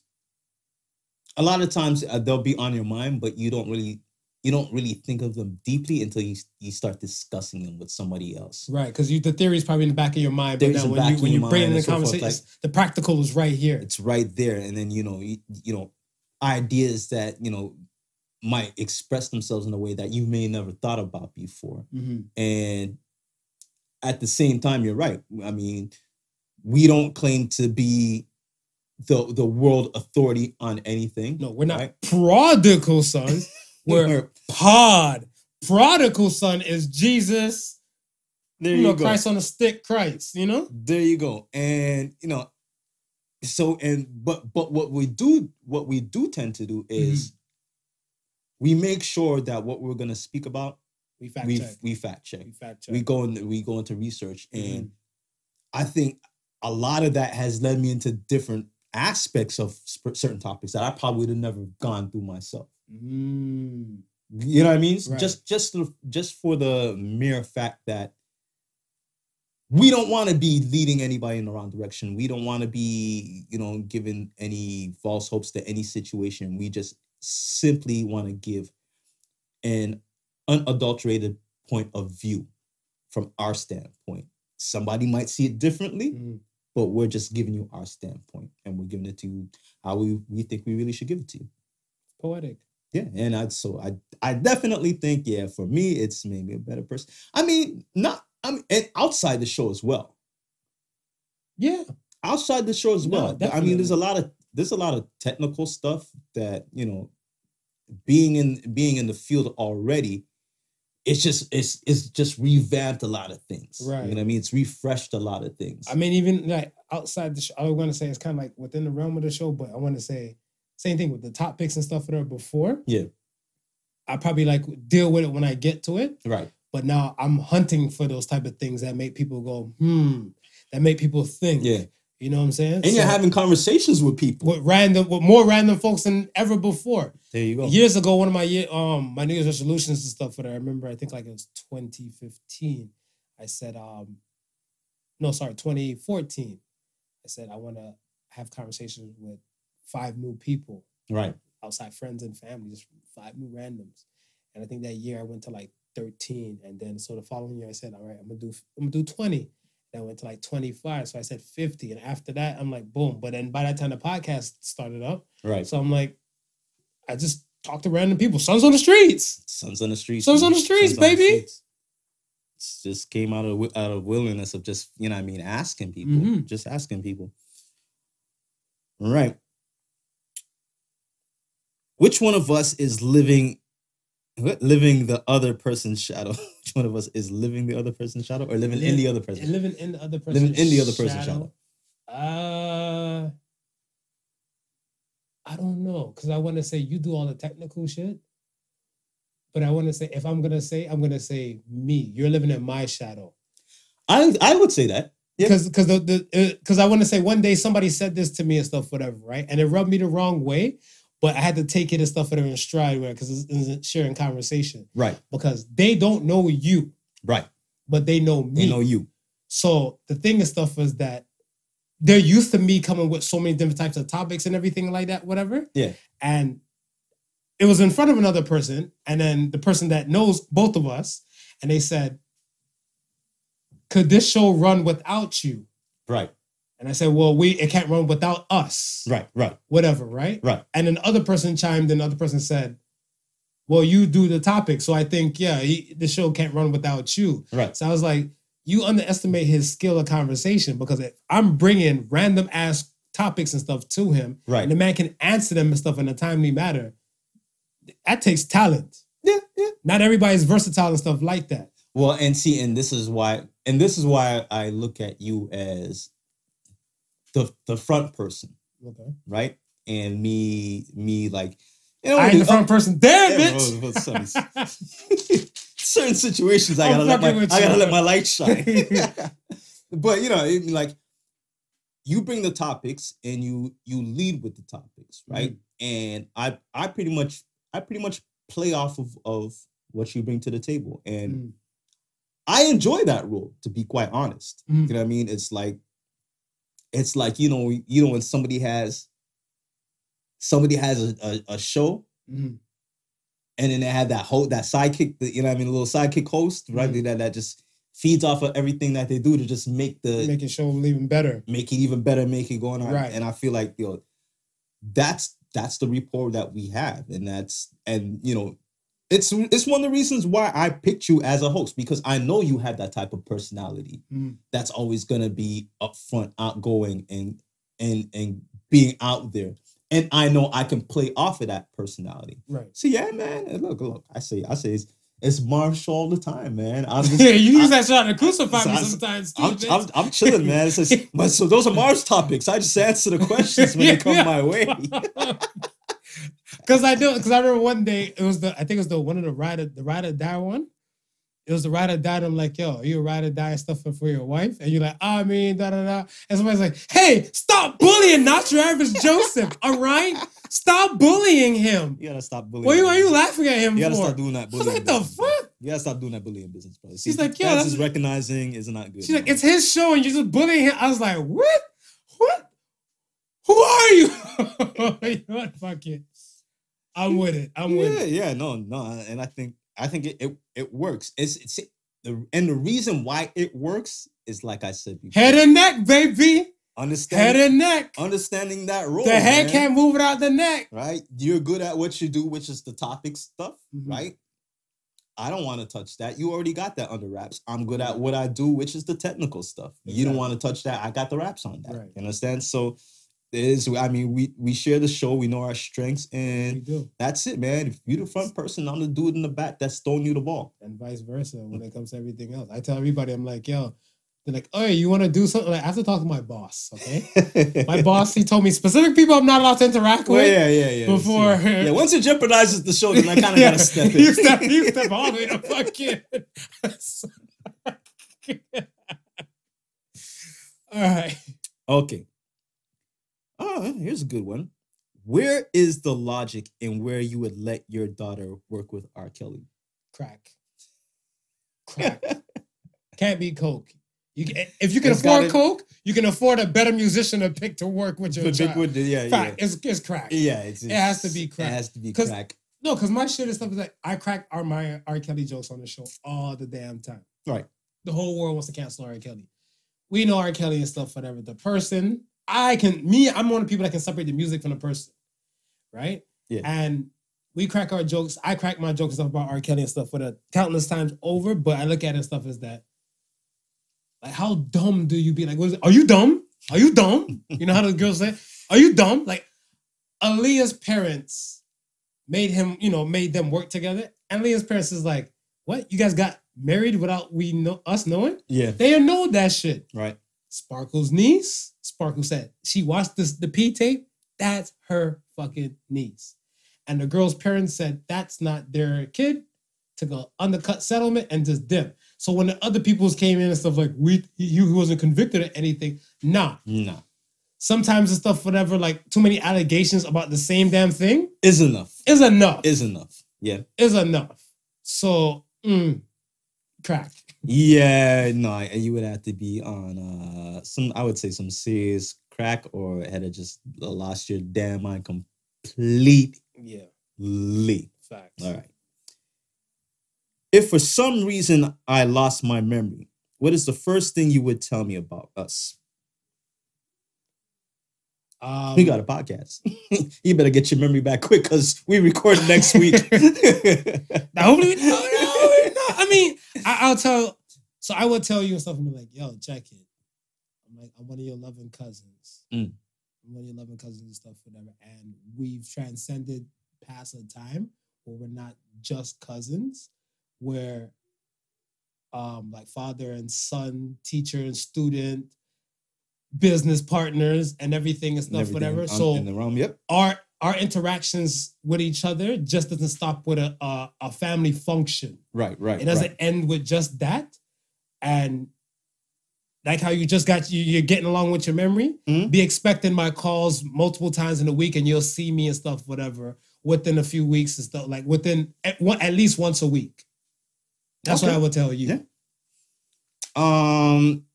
a lot of times uh, they'll be on your mind, but you don't really you don't really think of them deeply until you you start discussing them with somebody else. Right, because the theory is probably in the back of your mind, but Theory's then in the when you when you bring it in the so conversation, like- the practical is right here. It's right there, and then you know you, you know ideas that you know might express themselves in a way that you may never thought about before. Mm-hmm. And at the same time, you're right. I mean, we don't claim to be the the world authority on anything. No, we're not Right. prodigal sons. <laughs> We're We're- pod. Prodigal son is Jesus. there You you, know, go. Christ on a stick, Christ. You know. There you go. And you know, so and but but what we do what we do tend to do is mm-hmm. we make sure that what we're gonna speak about We fact we check. we fact check. We fact check. we go in we go into research and Mhm. i think a lot of that has led me into different aspects of sp- certain topics that i probably would have never gone through myself Mm. you know what i mean Right. just just just for the mere fact that we don't want to be leading anybody in the wrong direction we don't want to be you know giving any false hopes to any situation we just simply want to give an unadulterated point of view from our standpoint somebody might see it differently Mhm. but we're just giving you our standpoint and we're giving it to you how we, we think we really should give it to you Poetic. yeah, and I so I I definitely think yeah for me it's made me a better person. I mean, not I mean and outside the show as well. Yeah. Outside the show as No, well. I mean, there's a lot of there's a lot of technical stuff that you know, being in being in the field already, it's just it's it's just revamped a lot of things. Right. You know what I mean? It's refreshed a lot of things. I mean, even like outside the show, I want to say it's kind of like within the realm of the show, but I want to say same thing with the top picks and stuff that are before. Yeah. I probably like deal with it when I get to it, right. but now I'm hunting for those type of things that make people go, hmm, that make people think. Yeah. You know what I'm saying? And you're having conversations with people. with random, with more random folks than ever before. There you go. Years ago, one of my year, um, my New Year's resolutions and stuff. That I remember, I think like it was 2015. I said, um, no, sorry, 2014. I said I want to have conversations with five new people Right. outside friends and family, just five new randoms. And I think that year I went to like 13, and then so the following year I said, all right, I'm gonna do, I'm gonna do 20. I went to like 25, so I said 50, and after that I'm like, boom. But then by that time the podcast started up. Right. So I'm like, I just talk to random people. Sons on the streets. Sons on the streets. Sons on the streets, Sons on the baby. streets. Just came out of out of willingness of just you know what I mean asking people, Mhm. just asking people. Right. Which one of us is living living the other person's shadow? <laughs> Which one of us is living the other person's shadow or living in the other person? Living in the other person's Living in the other person's shadow. Uh, I don't know, because I want to say you do all the technical shit, but I want to say if I'm gonna say, I'm gonna say me. You're living in my shadow. I I would say that. Yeah. because because the the because I want to say one day somebody said this to me and stuff, whatever, right? And it rubbed me the wrong way, but I had to take it and stuff whatever in stride, because it's, it's sharing conversation Right. because they don't know you, Right. but they know me. They know you. So the thing and stuff is that they're used to me coming with so many different types of topics and everything like that, whatever. Yeah. And it was in front of another person, and then the person that knows both of us, and they said, Could this show run without you? Right. And I said, Well, we it can't run without us. Right. Right. Whatever, right? Right. And then other person chimed in, the other person said, Well, you do the topic. So I think, yeah, he, the show can't run without you. Right. So I was like, you underestimate his skill of conversation because if I'm bringing random ass topics and stuff to him, Right. and the man can answer them and stuff in a timely manner, that takes talent. Yeah. Yeah. Not everybody's versatile and stuff like that. Well, and see, and this is why, and this is why I look at you as the the front person, Okay. right? And me, me like, you know, I ain't the front person. Damn, yeah, bitch. well, well, <laughs> certain situations I I'm gotta let my I gotta you. let my light shine. <laughs> <laughs> but you know, it, like you bring the topics and you you lead with the topics, right? Mm-hmm. And I I pretty much I pretty much play off of of what you bring to the table, and Mm. I enjoy that role. To be quite honest, Mm. you know what I mean? It's like it's like you know you know when somebody has somebody has a, a, a show Mhm. and then they have that whole that sidekick, the, you know, what I mean, a little sidekick host, right? Mhm. That that just feeds off of everything that they do to just make the Making I'm even better. make it even better, make it going on. Right. And I feel like you know, that's that's the rapport that we have, and that's and you know, it's it's one of the reasons why I picked you as a host because I know you have that type of personality Mm. that's always gonna be upfront, outgoing, and and and being out there. And I know I can play off of that personality. Right. So yeah, man. Look, look. I say, I say, it's, it's Marsh all the time, man. I'm <laughs> just, Yeah, you use I- that shot to crucify so me sometimes too. I'm. I'm, I'm chilling, man. It's <laughs> just, but so those are Mars topics. I just answer the questions when they come Yeah. my way. <laughs> Cause I do, cause I remember one day it was the I think it was the one of the ride or- the ride or die one. It was the ride or die. I'm like, yo, are you a ride or die stuff for, your wife? And you're like, ah, I mean, da da da. And somebody's like, hey, stop bullying, not your average Joseph. <laughs> All right, stop bullying him. You gotta stop bullying. What are you, are you laughing at him You gotta for? stop doing that I was bullying. like, the fuck? You gotta stop doing that bullying business, bro. She's like, yo, that's just recognizing is not good. She's like, it's his show and you're just bullying him. I was like, what? What? Who are you? <laughs> you know what? Fuck it. I'm with it. I'm with yeah, it. yeah, no, no, and I think I think it it, it works. It's, it's the and the reason why it works is like I said before. Head and neck, baby. Head and neck. understanding that role. The head man, can't move without the neck. right. You're good at what you do, which is the topic stuff, Mhm. right? I don't want to touch that. You already got that under wraps. I'm good at what I do, which is the technical stuff. You don't want to touch that. I got the wraps on that. Right. You understand? So is. I mean, we we share the show. We know our strengths, and that's it, man. If you're the front person, I'm the dude in the back that's throwing you the ball. And vice versa when it comes to everything else. I tell everybody, I'm like, yo, they're like, oh, you want to do something? Like, I have to talk to my boss, okay? <laughs> my boss, he told me specific people I'm not allowed to interact Well, with. yeah, yeah, yeah. before- <laughs> yeah, once it jeopardizes the show, then I kind of <laughs> Yeah. gotta step in. You step, you step all the way to fucking. all right. Okay. Oh, here's a good one. Where is the logic in where you would let your daughter work with R. Kelly? Crack. Crack. <laughs> Can't be Coke. You can, eh, if you can It's afford gotta- Coke, you can afford a better musician to pick to work with your child. wood- yeah, Fact, yeah. it's, it's crack. Yeah, it's, It has to be crack. It has to be crack. No, because my shit is stuff is like I crack our my R. Kelly jokes on the show all the damn time. Right. The whole world wants to cancel R. Kelly. We know R. Kelly and stuff, whatever. The person, I can me, I'm one of the people that can separate the music from the person. Right? Yeah. And we crack our jokes. I crack my jokes and stuff about R. Kelly and stuff for the countless times over, but I look at it and stuff as that. Like, how dumb do you be? Like, what is? Are you dumb? Are you dumb? You know how the girls say, Are you dumb? Like, Aaliyah's parents made him, you know, made them work together. And Aaliyah's parents is like, What? You guys got married without we know us knowing? Yeah, They know that shit. right. Sparkle's niece, Sparkle said, she watched this the P tape. That's her fucking niece. And the girl's parents said that's not their kid. Took a undercut settlement and just dipped. So when the other people's came in and stuff like we he, he wasn't convicted of anything, nah. No, Sometimes the stuff, whatever, like too many allegations about the same damn thing is enough. is enough. Is enough. Yeah. is enough. So mm, crack. Yeah, no, and you would have to be on uh some I would say some serious crack or had to just lost your damn mind completely. Yeah, facts. All right. If for some reason I lost my memory, what is the first thing you would tell me about us? Um, we got a podcast. <laughs> you better get your memory back quick because we record next week. <laughs> Now, hopefully, no. I mean, I, I'll tell. So I will tell you and stuff and be like, "Yo, check it." I'm like, I'm one of your loving cousins. Mm. I'm one of your loving cousins and stuff, whatever. And we've transcended past a time where we're not just cousins, where um, like father and son, teacher and student, business partners, and everything and stuff, Everything whatever. So in the realm, yep. our our interactions with each other just doesn't stop with a a, a family function. Right, right. It doesn't right. end with just that. And like how you just got you, you're getting along with your memory. Mhm. Be expecting my calls multiple times in a week, and you'll see me and stuff, whatever, within a few weeks and stuff. Like within at, one, at least once a week. That's what I would tell you. Yeah. Um,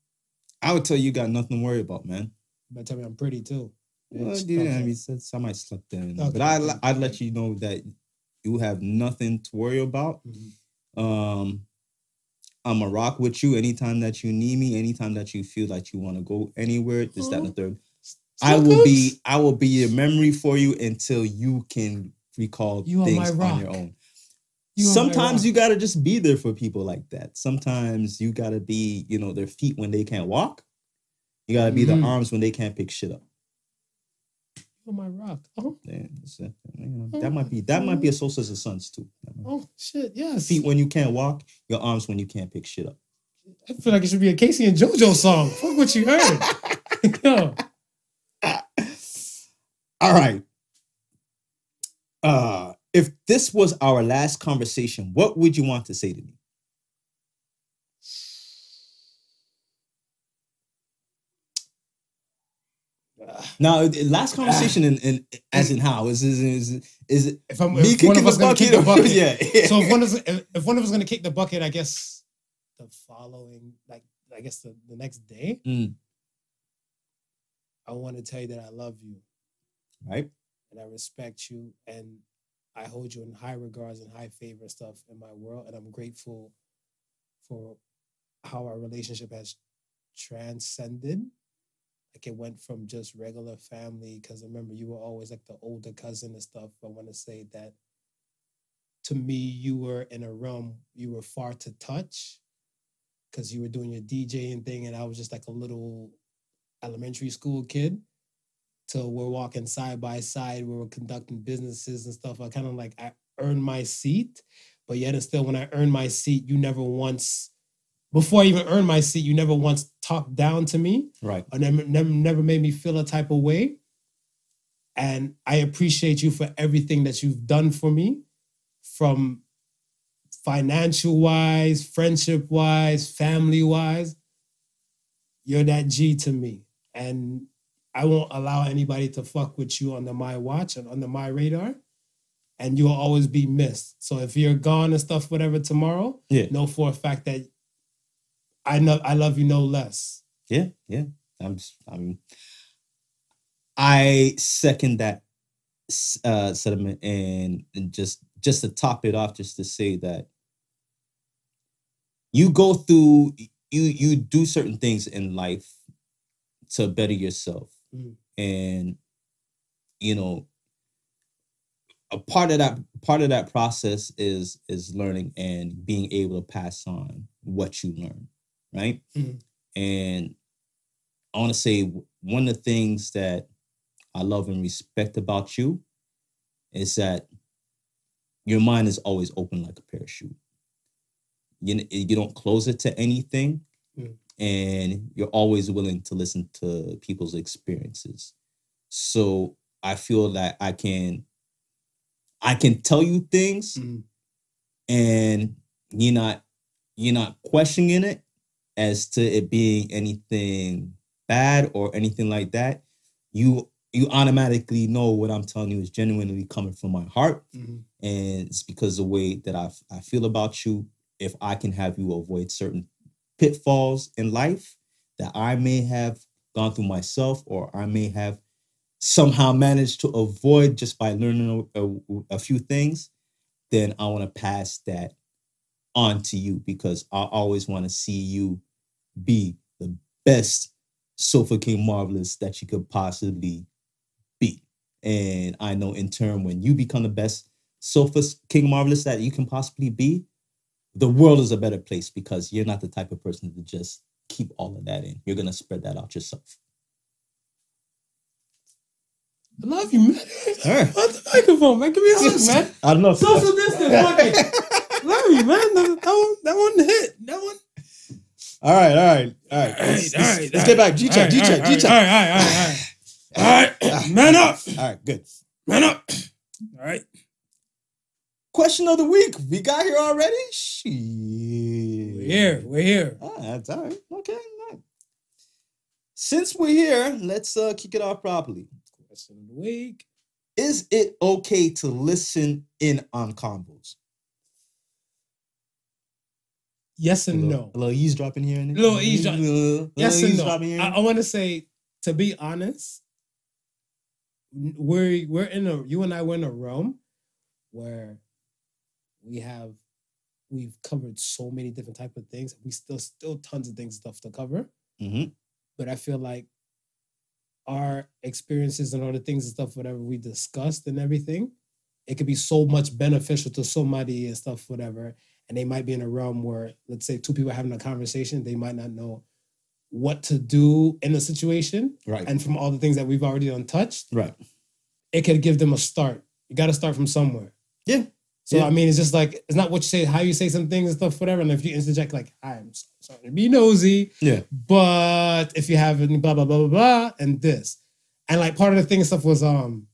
I would tell you, you got nothing to worry about, man. But tell me I'm pretty too. Well, Bitch. yeah, I mean, so- some might slept in, Okay, but I, I'd let you know that you have nothing to worry about. Mhm. Um, I'm gonna rock with you anytime that you need me, anytime that you feel like you want to go anywhere. This, that, and the third. I Still will be. I will be your memory for you until you can recall You things on your own. You Sometimes you gotta just be there for people like that. Sometimes you gotta be, you know, their feet when they can't walk. You gotta be Mhm. the arms when they can't pick shit up. Oh my rock. Oh, that's it. You know, that might be that might be a soul sister sons too. oh shit. Yes. Feet when you can't walk, your arms when you can't pick shit up. I feel like it should be a K-Ci and JoJo song. Fuck what you heard. <laughs> Yo. All right. Uh if this was our last conversation, what would you want to say to me? Now, the last conversation in, in as in how is is is, is If I'm me if one of us gonna kick the bucket? <laughs> yeah, yeah. So if one of us if if one of us gonna kick the bucket, I guess the following like I guess the, the next day, Mm. I want to tell you that I love you right, and I respect you and I hold you in high regards and high favor stuff in my world. And I'm grateful for how our relationship has transcended. Like it went from just regular family, because I remember you were always like the older cousin and stuff. I want to say that to me, you were in a realm you were far to touch because you were doing your DJing thing, and I was just like a little elementary school kid. So we're walking side by side, we were conducting businesses and stuff. I kind of like I earned my seat, but yet and still, when I earned my seat, you never once, before I even earned my seat, you never once talked down to me right, or never, never, never made me feel a type of way. And I appreciate you for everything that you've done for me, from financial wise, friendship wise, family wise. You're that G to me. And I won't allow anybody to fuck with you under my watch and under my radar. And you'll always be missed. So if you're gone and stuff, whatever, tomorrow, Yeah. know for a fact that I know I love you no less. yeah, yeah. I'm, s- I'm, I second that uh, sentiment, and, and just just to top it off, just to say that you go through, you you do certain things in life to better yourself, Mm. and you know, a part of that part of that process is is learning and being able to pass on what you learn, right? Mhm. And I want to say one of the things that I love and respect about you is that your mind is always open like a parachute. You, you don't close it to anything, Mm. and you're always willing to listen to people's experiences. So I feel that I can, I can tell you things, Mhm. and you're not, you're not questioning it as to it being anything bad or anything like that. You you automatically know what I'm telling you is genuinely coming from my heart Mhm. and it's because the way that I, I feel about you if i can have you avoid certain pitfalls in life that i may have gone through myself or i may have somehow managed to avoid just by learning a, a- a few things then i want to pass that on to you because i always want to see you be the best sofa king marvelous that you could possibly be and i know in turn when you become the best sofa king marvelous that you can possibly be the world is a better place because you're not the type of person to just keep all of that in you're going to spread that out yourself I love you, man. All right. On the microphone, man. Give me a hug, man. i don't know Social distance, fuck it. <laughs> Love you, man. That, that one, that one hit. That one. All right, all right, all right. Let's, let's- let's get back. G chat, G chat, G All chat. right, all right, all right, all right. All right, man up, All right, good. man up. All right. Question of the week. We got here already. Shit. We're here. We're here. Ah, that's all right. Okay. all right. Since we're here, let's uh, kick it off properly. Question of the week. Is it okay to listen in on combos? Yes A and little, no. A little eavesdropping here and there. Little eavesdrop- Little- Yes little and no. I, I want to say, to be honest, we're we're in a you and I were in a realm where we have we've covered so many different type of things. We still still tons of things stuff to cover. Mhm. but I feel like our experiences and all the things and stuff, whatever we discussed and everything, it could be so much beneficial to somebody and stuff, whatever. And they might be in a realm where, let's say, two people are having a conversation, they might not know what to do in a situation. Right. And from all the things that we've already untouched, right. it could give them a start. You got to start from somewhere. Yeah. So Yeah. I mean, it's just like it's not what you say, how you say some things and stuff, whatever. And if you interject like, "I'm sorry to be nosy," Yeah. but if you have any blah blah blah blah blah and this, and like part of the thing and stuff was um,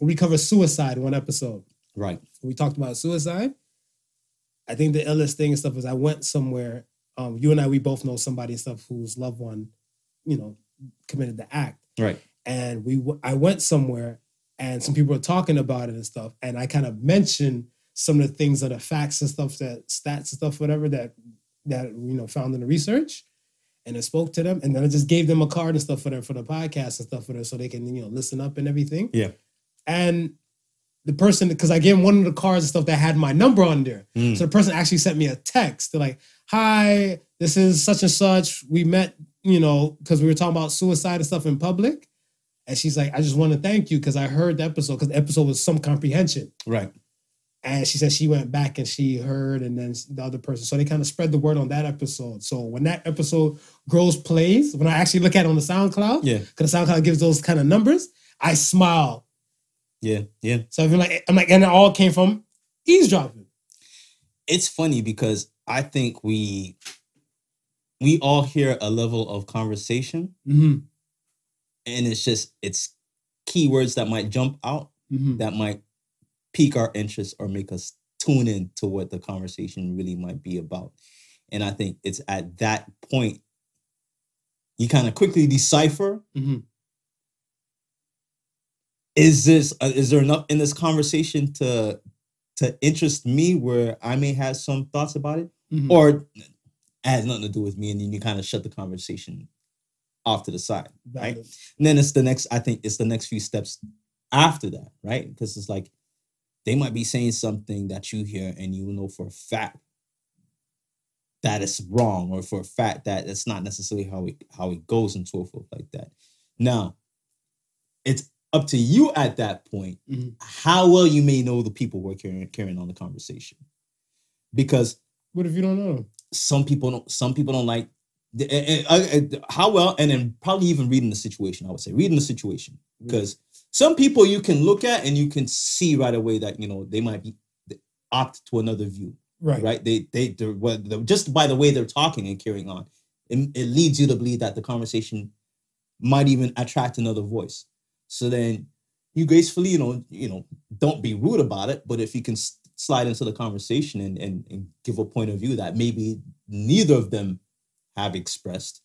we covered suicide one episode. Right. We talked about suicide. I think the illest thing and stuff is I went somewhere. Um, you and I, we both know somebody and stuff whose loved one, you know, committed the act Right. and we w- I went somewhere and some people were talking about it and stuff and I kind of mentioned some of the things that are facts and stuff that stats and stuff whatever that that you know found in the research and I spoke to them and then I just gave them a card and stuff for them for the podcast and stuff for them so they can you know listen up and everything Yeah. and the person because I gave him one of the cards and stuff that had my number on there Mm. so the person actually sent me a text. They're like, "Hi, this is such and such. We met, you know, because we were talking about suicide and stuff in public." And she's like, "I just want to thank you because I heard the episode because the episode was some comprehension." Right. And she said she went back and she heard, and then the other person. So they kind of spread the word on that episode. So when that episode grows plays, when I actually look at it on the SoundCloud, Yeah. because the SoundCloud gives those kind of numbers, I smile. Yeah. Yeah. So I feel like I'm like, and it all came from eavesdropping. It's funny because I think we we all hear a level of conversation Mm-hmm. and it's just it's keywords that might jump out Mm-hmm. that might pique our interest or make us tune in to what the conversation really might be about. And I think it's at that point you kind of quickly decipher Mm-hmm. Is this uh, is there enough in this conversation to to interest me where I may have some thoughts about it Mhm. or it has nothing to do with me and then you kind of shut the conversation off to the side right Valid. and then it's the next i think it's the next few steps after that right because it's like they might be saying something that you hear and you know for a fact that it's wrong or for a fact that it's not necessarily how it how it goes and so forth like that now it's up to you at that point Mhm. how well you may know the people who are carrying, carrying on the conversation because What if you don't know? some people don't some people don't like eh, eh, uh, how well and then probably even reading the situation i would say reading the situation because some people you can look at and you can see right away that you know they might be they opt to another view Right. right they they they're, they're- just by the way they're talking and carrying on it, it leads you to believe that the conversation might even attract another voice so then you gracefully you know you know don't be rude about it but if you can s- slide into the conversation and, and and give a point of view that maybe neither of them have expressed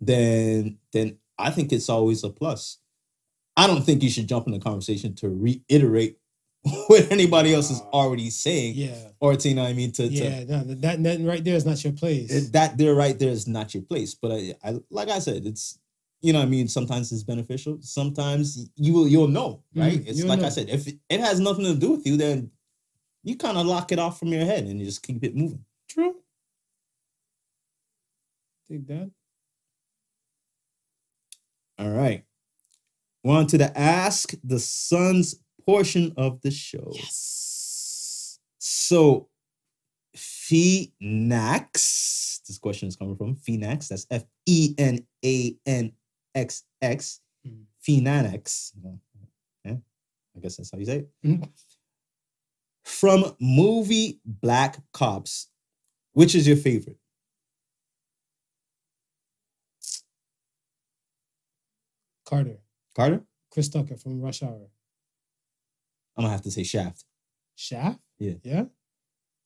then then i think it's always a plus i don't think you should jump in the conversation to reiterate <laughs> what anybody else is already saying Yeah. or to you know what i mean to, to Yeah. No, that, that right there is not your place. that there right there is not your place but I, I like i said it's you know what i mean sometimes it's beneficial sometimes you will you'll know right Mhm, it's like i said if it, it has nothing to do with you then you kind of lock it off from your head and you just keep it moving True. Take that. all right on to the ask the sons portion of the show Yes. so Phoenax, this question is coming from Phoenax. That's F E N A N X hmm. X Yeah, I guess that's how you say it. Mm. From movie Black Cops, which is your favorite? Carter. Carter? Chris Tucker from Rush Hour. I'm gonna have to say Shaft. Shaft? Yeah. Yeah.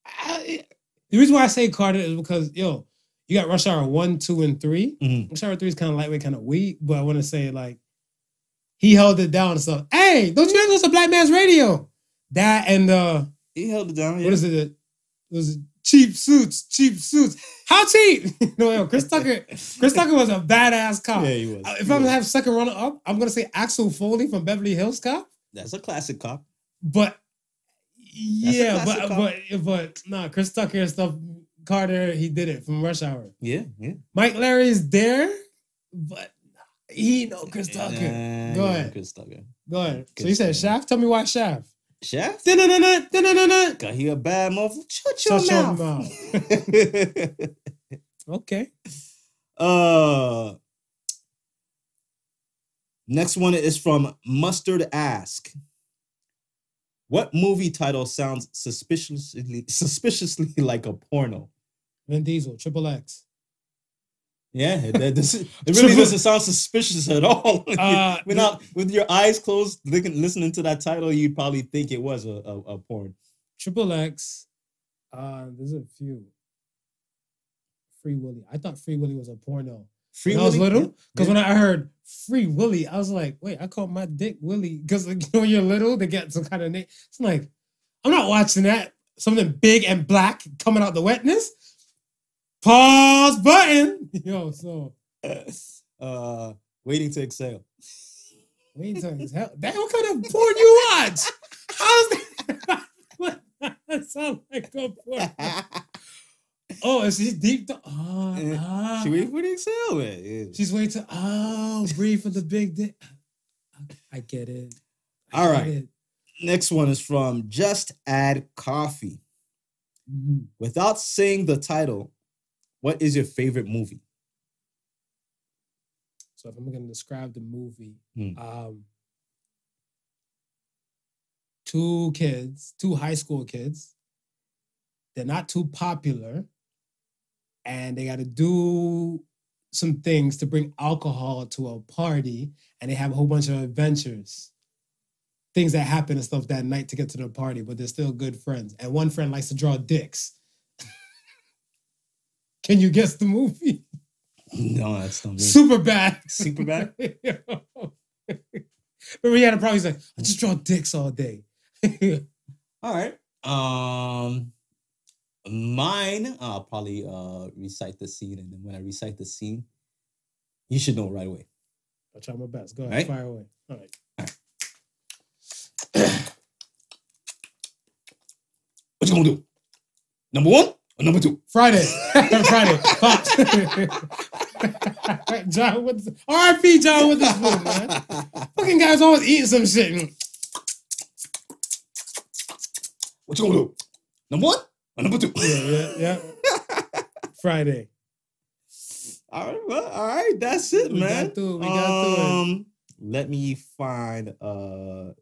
I, the reason why I say Carter is because yo, you got Rush Hour one, two, and 3 Mhm. Rush Hour three is kind of lightweight, kind of weak, but I want to say like he held it down and stuff. Hey, don't you know it's a black man's radio? That and uh, He held it down. what is it? It was cheap suits, cheap suits. How cheap? <laughs> no, yo, Chris Tucker. Chris Tucker was a badass cop. Yeah, he was. Uh, If He I'm gonna was. have second runner up, I'm gonna say Axel Foley from Beverly Hills Cop. That's a classic cop. But yeah, but classic but but nah, Chris Tucker and stuff. Carter, he did it from Rush Hour. Yeah, yeah. Mike Lowrey is there, but he know Chris Tucker. Nah, Go ahead. Chris Tucker. Go ahead. So Good you said. Shaft. Tell me why Shaft. Shaft. Got he a bad motherfucker. Shut your Shut your mouth. <laughs> Okay. uh, next one is from Mustard Ask. What movie title sounds suspiciously suspiciously <laughs> like a porno? Vin Diesel, Triple X. Yeah, this- it really doesn't sound suspicious at all. <laughs> Uh, <laughs> Without with your eyes closed, looking, listening to that title, you'd probably think it was a, a, a porn. Triple X. Uh, there's a few. Free Willy. I thought Free Willy was a porno. Free when I was little, because yeah. when I heard Free Willy, I was like, wait, I called my dick Willy. Because like, <laughs> you know, when you're little, they get some kind of name. It's like, I'm not watching that. Something big and black coming out the wetness. Pause button. <laughs> Yo, so uh, waiting to exhale. Waiting to hell. That what kind of porn you watch? How's that? <laughs> That sound like a porn. <laughs> Oh, is she deep? th- Oh, ah. She waiting for the exhale, man. Yeah. She's waiting to oh breathe for the big dick. I get it. I All get right. it. Next one is from Just Add Coffee. Mhm. Without saying the title, what is your favorite movie? So if I'm gonna describe the movie, Hmm. um, two kids, two high school kids, they're not too popular, and they got to do some things to bring alcohol to a party, and they have a whole bunch of adventures. Things that happen and stuff that night to get to the party, but they're still good friends. And one friend likes to draw dicks. Can you guess the movie? No, that's not me. Super bad. Super bad? <laughs> Remember, he had a problem. He's like, I just draw dicks all day. <laughs> All right. Um, mine. I'll probably uh recite the scene, and then when I recite the scene, you should know right away. I'll try my best. Go ahead, Right. fire away. All right. <clears throat> What you gonna do? Number one number two? Friday. <laughs> Friday. Fox. <laughs> John with the, RIP John Witherspoon, man. Fucking guys always eating some shit. What you gonna do? Number one or number two? Yeah, yeah, yeah. <laughs> Friday. All right, well, all right, that's it, We got through it, we got through it. um, let me find uh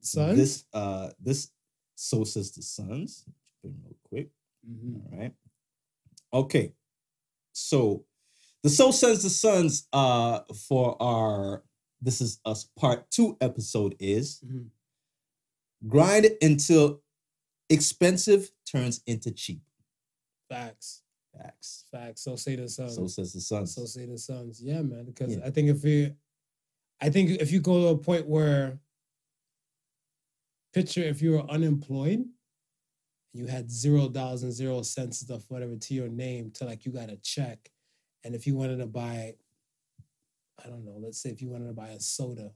Son. this uh this so says the sons. Mhm. All right. Okay. So the soul Says the sons uh for our this is us part two episode is Mhm. grind until expensive turns into cheap. Facts. Facts. Facts. So say the sons. So says the sons. So say the sons. Yeah, man. Because Yeah. I think if you, I think if you go to a point where, picture if you were unemployed, you had zero dollars and zero cents stuff, whatever, to your name, to like you got a check, and if you wanted to buy, I don't know, let's say if you wanted to buy a soda,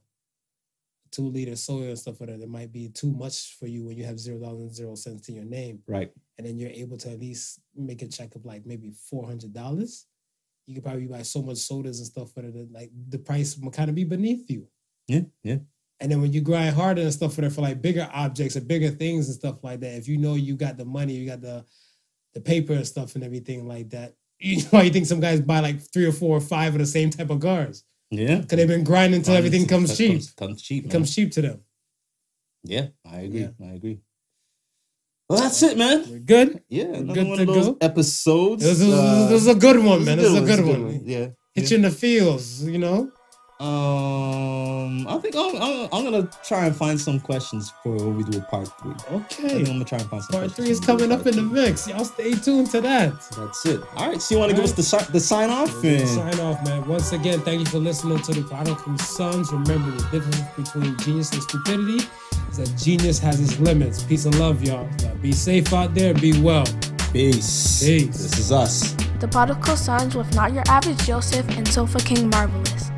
two liter soda and stuff, whatever, it might be too much for you when you have zero dollars and zero cents to your name right. and then you're able to at least make a check of like maybe four hundred dollars, you could probably buy so much sodas and stuff for that like the price will kind of be beneath you. Yeah, yeah. And then when you grind harder and stuff for it for like bigger objects or bigger things and stuff like that, if you know you got the money, you got the the paper and stuff and everything like that, <laughs> you know you think some guys buy like three or four or five of the same type of cars Yeah. because they've been grinding until everything comes cheap. Comes, comes cheap. It man. comes cheap to them. Yeah, I agree. Yeah. I agree. Well, that's it, man. We're good. Yeah, We're good one to of those go. episodes. This is, uh, this is a good one, man. This is a good one. Yeah. Hit you in the feels, you know. Um, I think I'm, I'm, I'm gonna try and find some questions for when we do a part three. I Okay. think I'm gonna try and find some. Part questions three is when we do coming up in the mix. Y'all stay tuned to that. That's it. All right. So you want to give us the the sign off and Sign off, man. Once again, thank you for listening to the Prodigal Sons. Remember the difference between genius and stupidity is that genius has its limits. Peace and love, y'all. y'all be safe out there. Be well. peace. Peace. This is us. The Prodigal Sons with Not Your Average Joseph and Sofa King Marvelous.